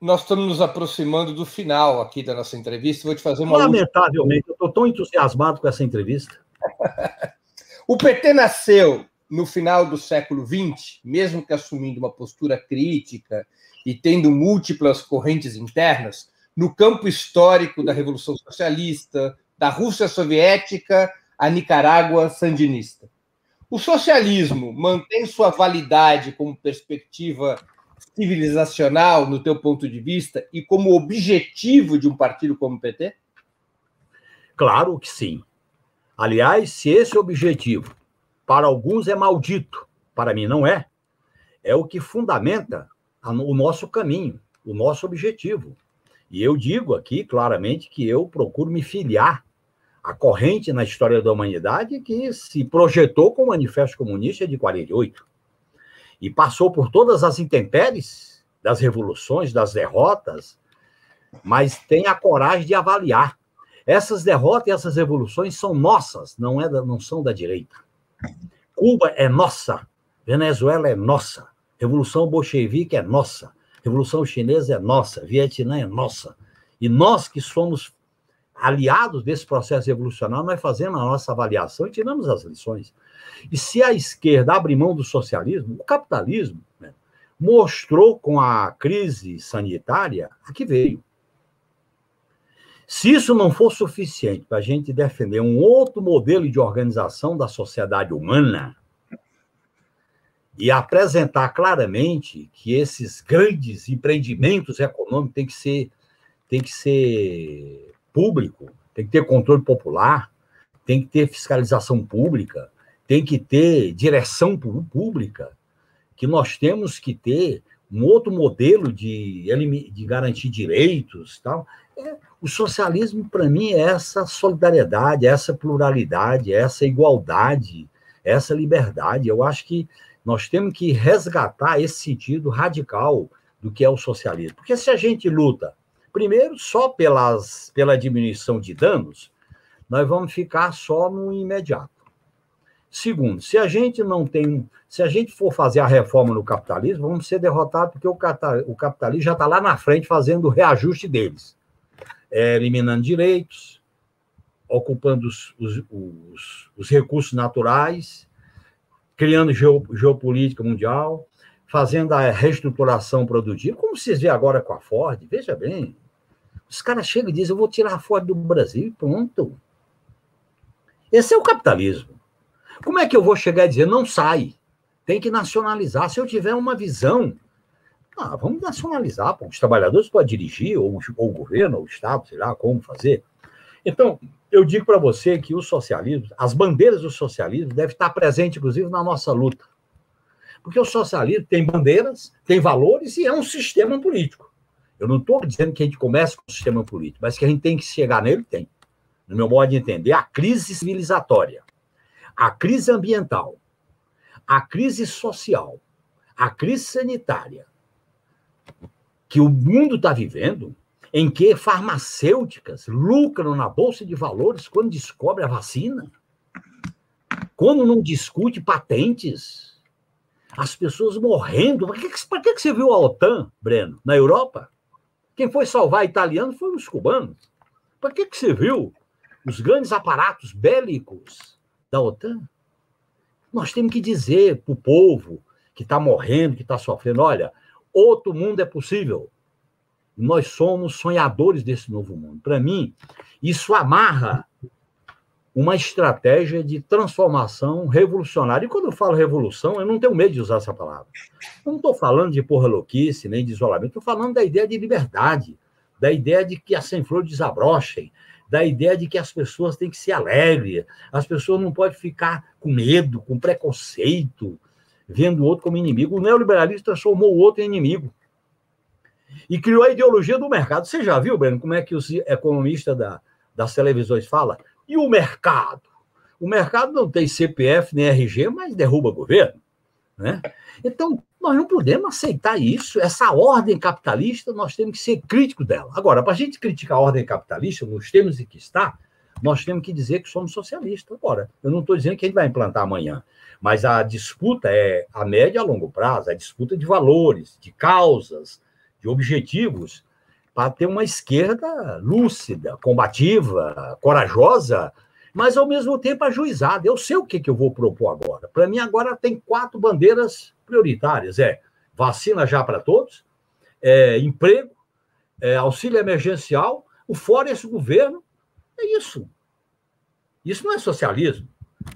nós estamos nos aproximando do final aqui da nossa entrevista. Vou te fazer uma. Lamentavelmente, eu estou tão entusiasmado com essa entrevista. <laughs> o PT nasceu no final do século XX, mesmo que assumindo uma postura crítica e tendo múltiplas correntes internas, no campo histórico da Revolução Socialista, da Rússia Soviética à Nicarágua Sandinista. O socialismo mantém sua validade como perspectiva civilizacional, no teu ponto de vista, e como objetivo de um partido como o PT? Claro que sim. Aliás, se esse objetivo para alguns é maldito, para mim não é, é o que fundamenta o nosso caminho, o nosso objetivo. E eu digo aqui claramente que eu procuro me filiar à corrente na história da humanidade que se projetou com o Manifesto Comunista de 48. e passou por todas as intempéries das revoluções, das derrotas, mas tem a coragem de avaliar. Essas derrotas e essas revoluções são nossas, não, é da, não são da direita. Cuba é nossa, Venezuela é nossa, Revolução Bolchevique é nossa, Revolução Chinesa é nossa, Vietnã é nossa. E nós que somos aliados desse processo revolucionário, nós fazemos a nossa avaliação e tiramos as lições. E se a esquerda abre mão do socialismo, o capitalismo né, mostrou com a crise sanitária a que veio. Se isso não for suficiente para a gente defender um outro modelo de organização da sociedade humana e apresentar claramente que esses grandes empreendimentos econômicos têm que ser, têm que ser público, tem que ter controle popular, tem que ter fiscalização pública, tem que ter direção pública, que nós temos que ter um outro modelo de, de garantir direitos tal. O socialismo, para mim, é essa solidariedade, essa pluralidade, essa igualdade, essa liberdade. Eu acho que nós temos que resgatar esse sentido radical do que é o socialismo. Porque se a gente luta, primeiro, só pelas, pela diminuição de danos, nós vamos ficar só no imediato. Segundo, se a gente não tem, se a gente for fazer a reforma no capitalismo, vamos ser derrotados porque o, capitalismo já está lá na frente fazendo o reajuste deles é, eliminando direitos, ocupando os, os, os, os recursos naturais, criando geopolítica mundial, fazendo a reestruturação produtiva, como vocês vêem agora com a Ford, veja bem, os caras chegam e dizem, eu vou tirar a Ford do Brasil e pronto. Esse é o capitalismo. Como é que eu vou chegar e dizer, não sai, tem que nacionalizar? Se eu tiver uma visão ah, vamos nacionalizar, pô. os trabalhadores podem dirigir, ou, ou o governo, ou o Estado, sei lá como fazer. Então, eu digo para você que o socialismo, as bandeiras do socialismo devem estar presentes, inclusive, na nossa luta. Porque o socialismo tem bandeiras, tem valores e é um sistema político. Eu não estou dizendo que a gente comece com o sistema político, mas que a gente tem que chegar nele, tem. No meu modo de entender, a crise civilizatória, a crise ambiental, a crise social, a crise sanitária, que o mundo está vivendo, em que farmacêuticas lucram na bolsa de valores quando descobre a vacina, quando não discute patentes, as pessoas morrendo. Para que, que você viu a OTAN, Breno, na Europa? Quem foi salvar italiano foram os cubanos. Para que, que você viu os grandes aparatos bélicos da OTAN? Nós temos que dizer para o povo que está morrendo, que está sofrendo: olha, Outro mundo é possível. Nós somos sonhadores desse novo mundo. Para mim, isso amarra uma estratégia de transformação revolucionária. E quando eu falo revolução, eu não tenho medo de usar essa palavra. Eu não estou falando de porra louquice, nem de isolamento, estou falando da ideia de liberdade, da ideia de que as sem-flor desabrochem, da ideia de que as pessoas têm que ser alegres, as pessoas não podem ficar com medo, com preconceito, vendo o outro como inimigo. O neoliberalismo transformou o outro em inimigo. E criou a ideologia do mercado. Você já viu, Breno, como é que os economistas da, das televisões falam? E o mercado? O mercado não tem CPF nem RG, mas derruba governo. Né? Então, nós não podemos aceitar isso. Essa ordem capitalista, nós temos que ser críticos dela. Agora, para a gente criticar a ordem capitalista, nos termos em que está, nós temos que dizer que somos socialistas. Agora, eu não estou dizendo que a gente vai implantar amanhã. Mas a disputa é a média e a longo prazo, a disputa de valores, de causas, de objetivos, para ter uma esquerda lúcida, combativa, corajosa, mas ao mesmo tempo ajuizada. Eu sei o que, que eu vou propor agora. Para mim, agora tem quatro bandeiras prioritárias: é vacina já para todos, é emprego, é auxílio emergencial, o fora esse governo. É isso. Isso não é socialismo,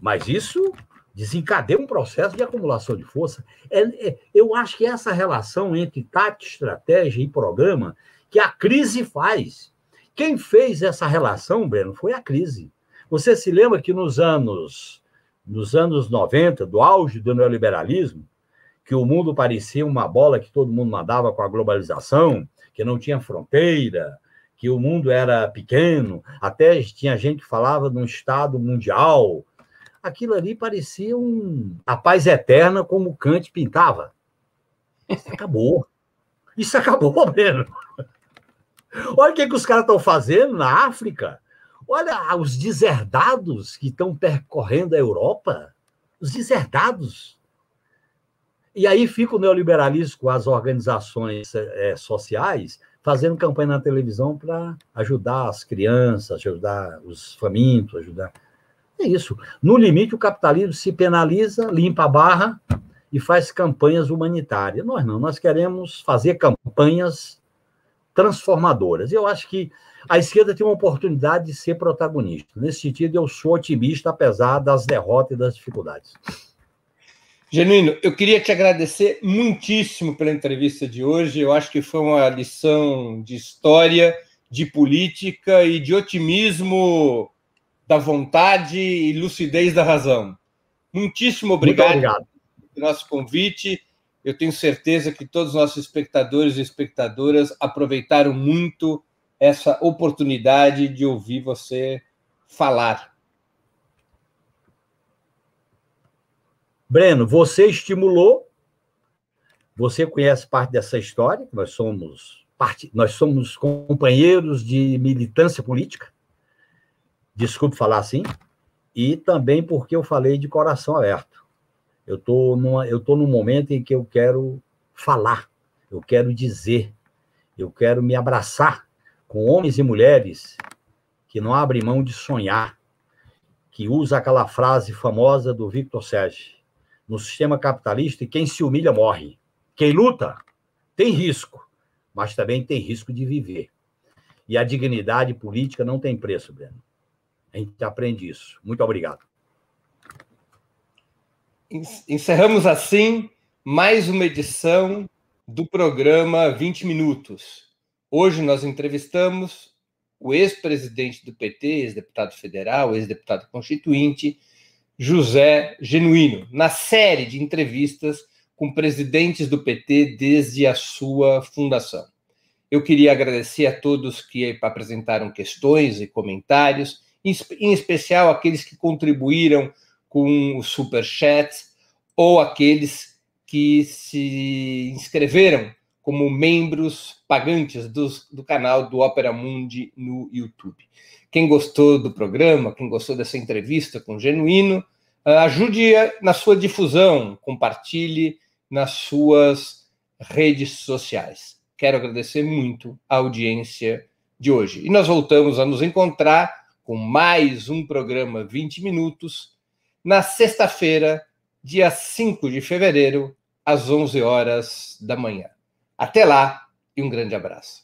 mas isso desencadeia um processo de acumulação de força. É, é, eu acho que essa relação entre tática, estratégia e programa que a crise faz. Quem fez essa relação, Breno, foi a crise. Você se lembra que nos anos nos anos 90, do auge do neoliberalismo, que o mundo parecia uma bola que todo mundo mandava com a globalização, que não tinha fronteira, que o mundo era pequeno, até tinha gente que falava de um estado mundial, aquilo ali parecia um, a paz eterna como Kant pintava. Isso acabou. Isso acabou, Breno. Olha o que, que os caras estão fazendo na África. Olha os deserdados que estão percorrendo a Europa. Os deserdados. E aí fica o neoliberalismo com as organizações é, sociais fazendo campanha na televisão para ajudar as crianças, ajudar os famintos, ajudar. É isso. No limite, o capitalismo se penaliza, limpa a barra e faz campanhas humanitárias. Nós não, nós queremos fazer campanhas transformadoras. Eu acho que a esquerda tem uma oportunidade de ser protagonista. Nesse sentido, eu sou otimista, apesar das derrotas e das dificuldades. Genuíno, eu queria te agradecer muitíssimo pela entrevista de hoje. Eu acho que foi uma lição de história, de política e de otimismo da vontade e lucidez da razão. Muitíssimo obrigado, Muito obrigado. pelo nosso convite. Eu tenho certeza que todos os nossos espectadores e espectadoras aproveitaram muito essa oportunidade de ouvir você falar. Breno, você estimulou, você conhece parte dessa história, nós somos parte, nós somos companheiros de militância política, desculpe falar assim, e também porque eu falei de coração aberto. Eu numa, eu num momento em que eu quero falar, eu quero dizer, eu quero me abraçar com homens e mulheres que não abrem mão de sonhar, que usa aquela frase famosa do Victor Sérgio, no sistema capitalista, quem se humilha morre. Quem luta tem risco, mas também tem risco de viver. E a dignidade política não tem preço, Breno. A gente aprende isso. Muito obrigado. Encerramos assim mais uma edição do programa 20 Minutos. Hoje nós entrevistamos o ex-presidente do PT, ex-deputado federal, ex-deputado constituinte, José Genuíno, na série de entrevistas com presidentes do PT desde a sua fundação. Eu queria agradecer a todos que apresentaram questões e comentários, em especial aqueles que contribuíram com o super chat ou aqueles que se inscreveram como membros pagantes do, do canal do Opera Mundi no YouTube. Quem gostou do programa, quem gostou dessa entrevista com o Genuíno, ah, ajude na sua difusão, compartilhe nas suas redes sociais. Quero agradecer muito a audiência de hoje. E nós voltamos a nos encontrar com mais um programa 20 minutos na sexta-feira, dia 5 de fevereiro, às 11 horas da manhã. Até lá e um grande abraço.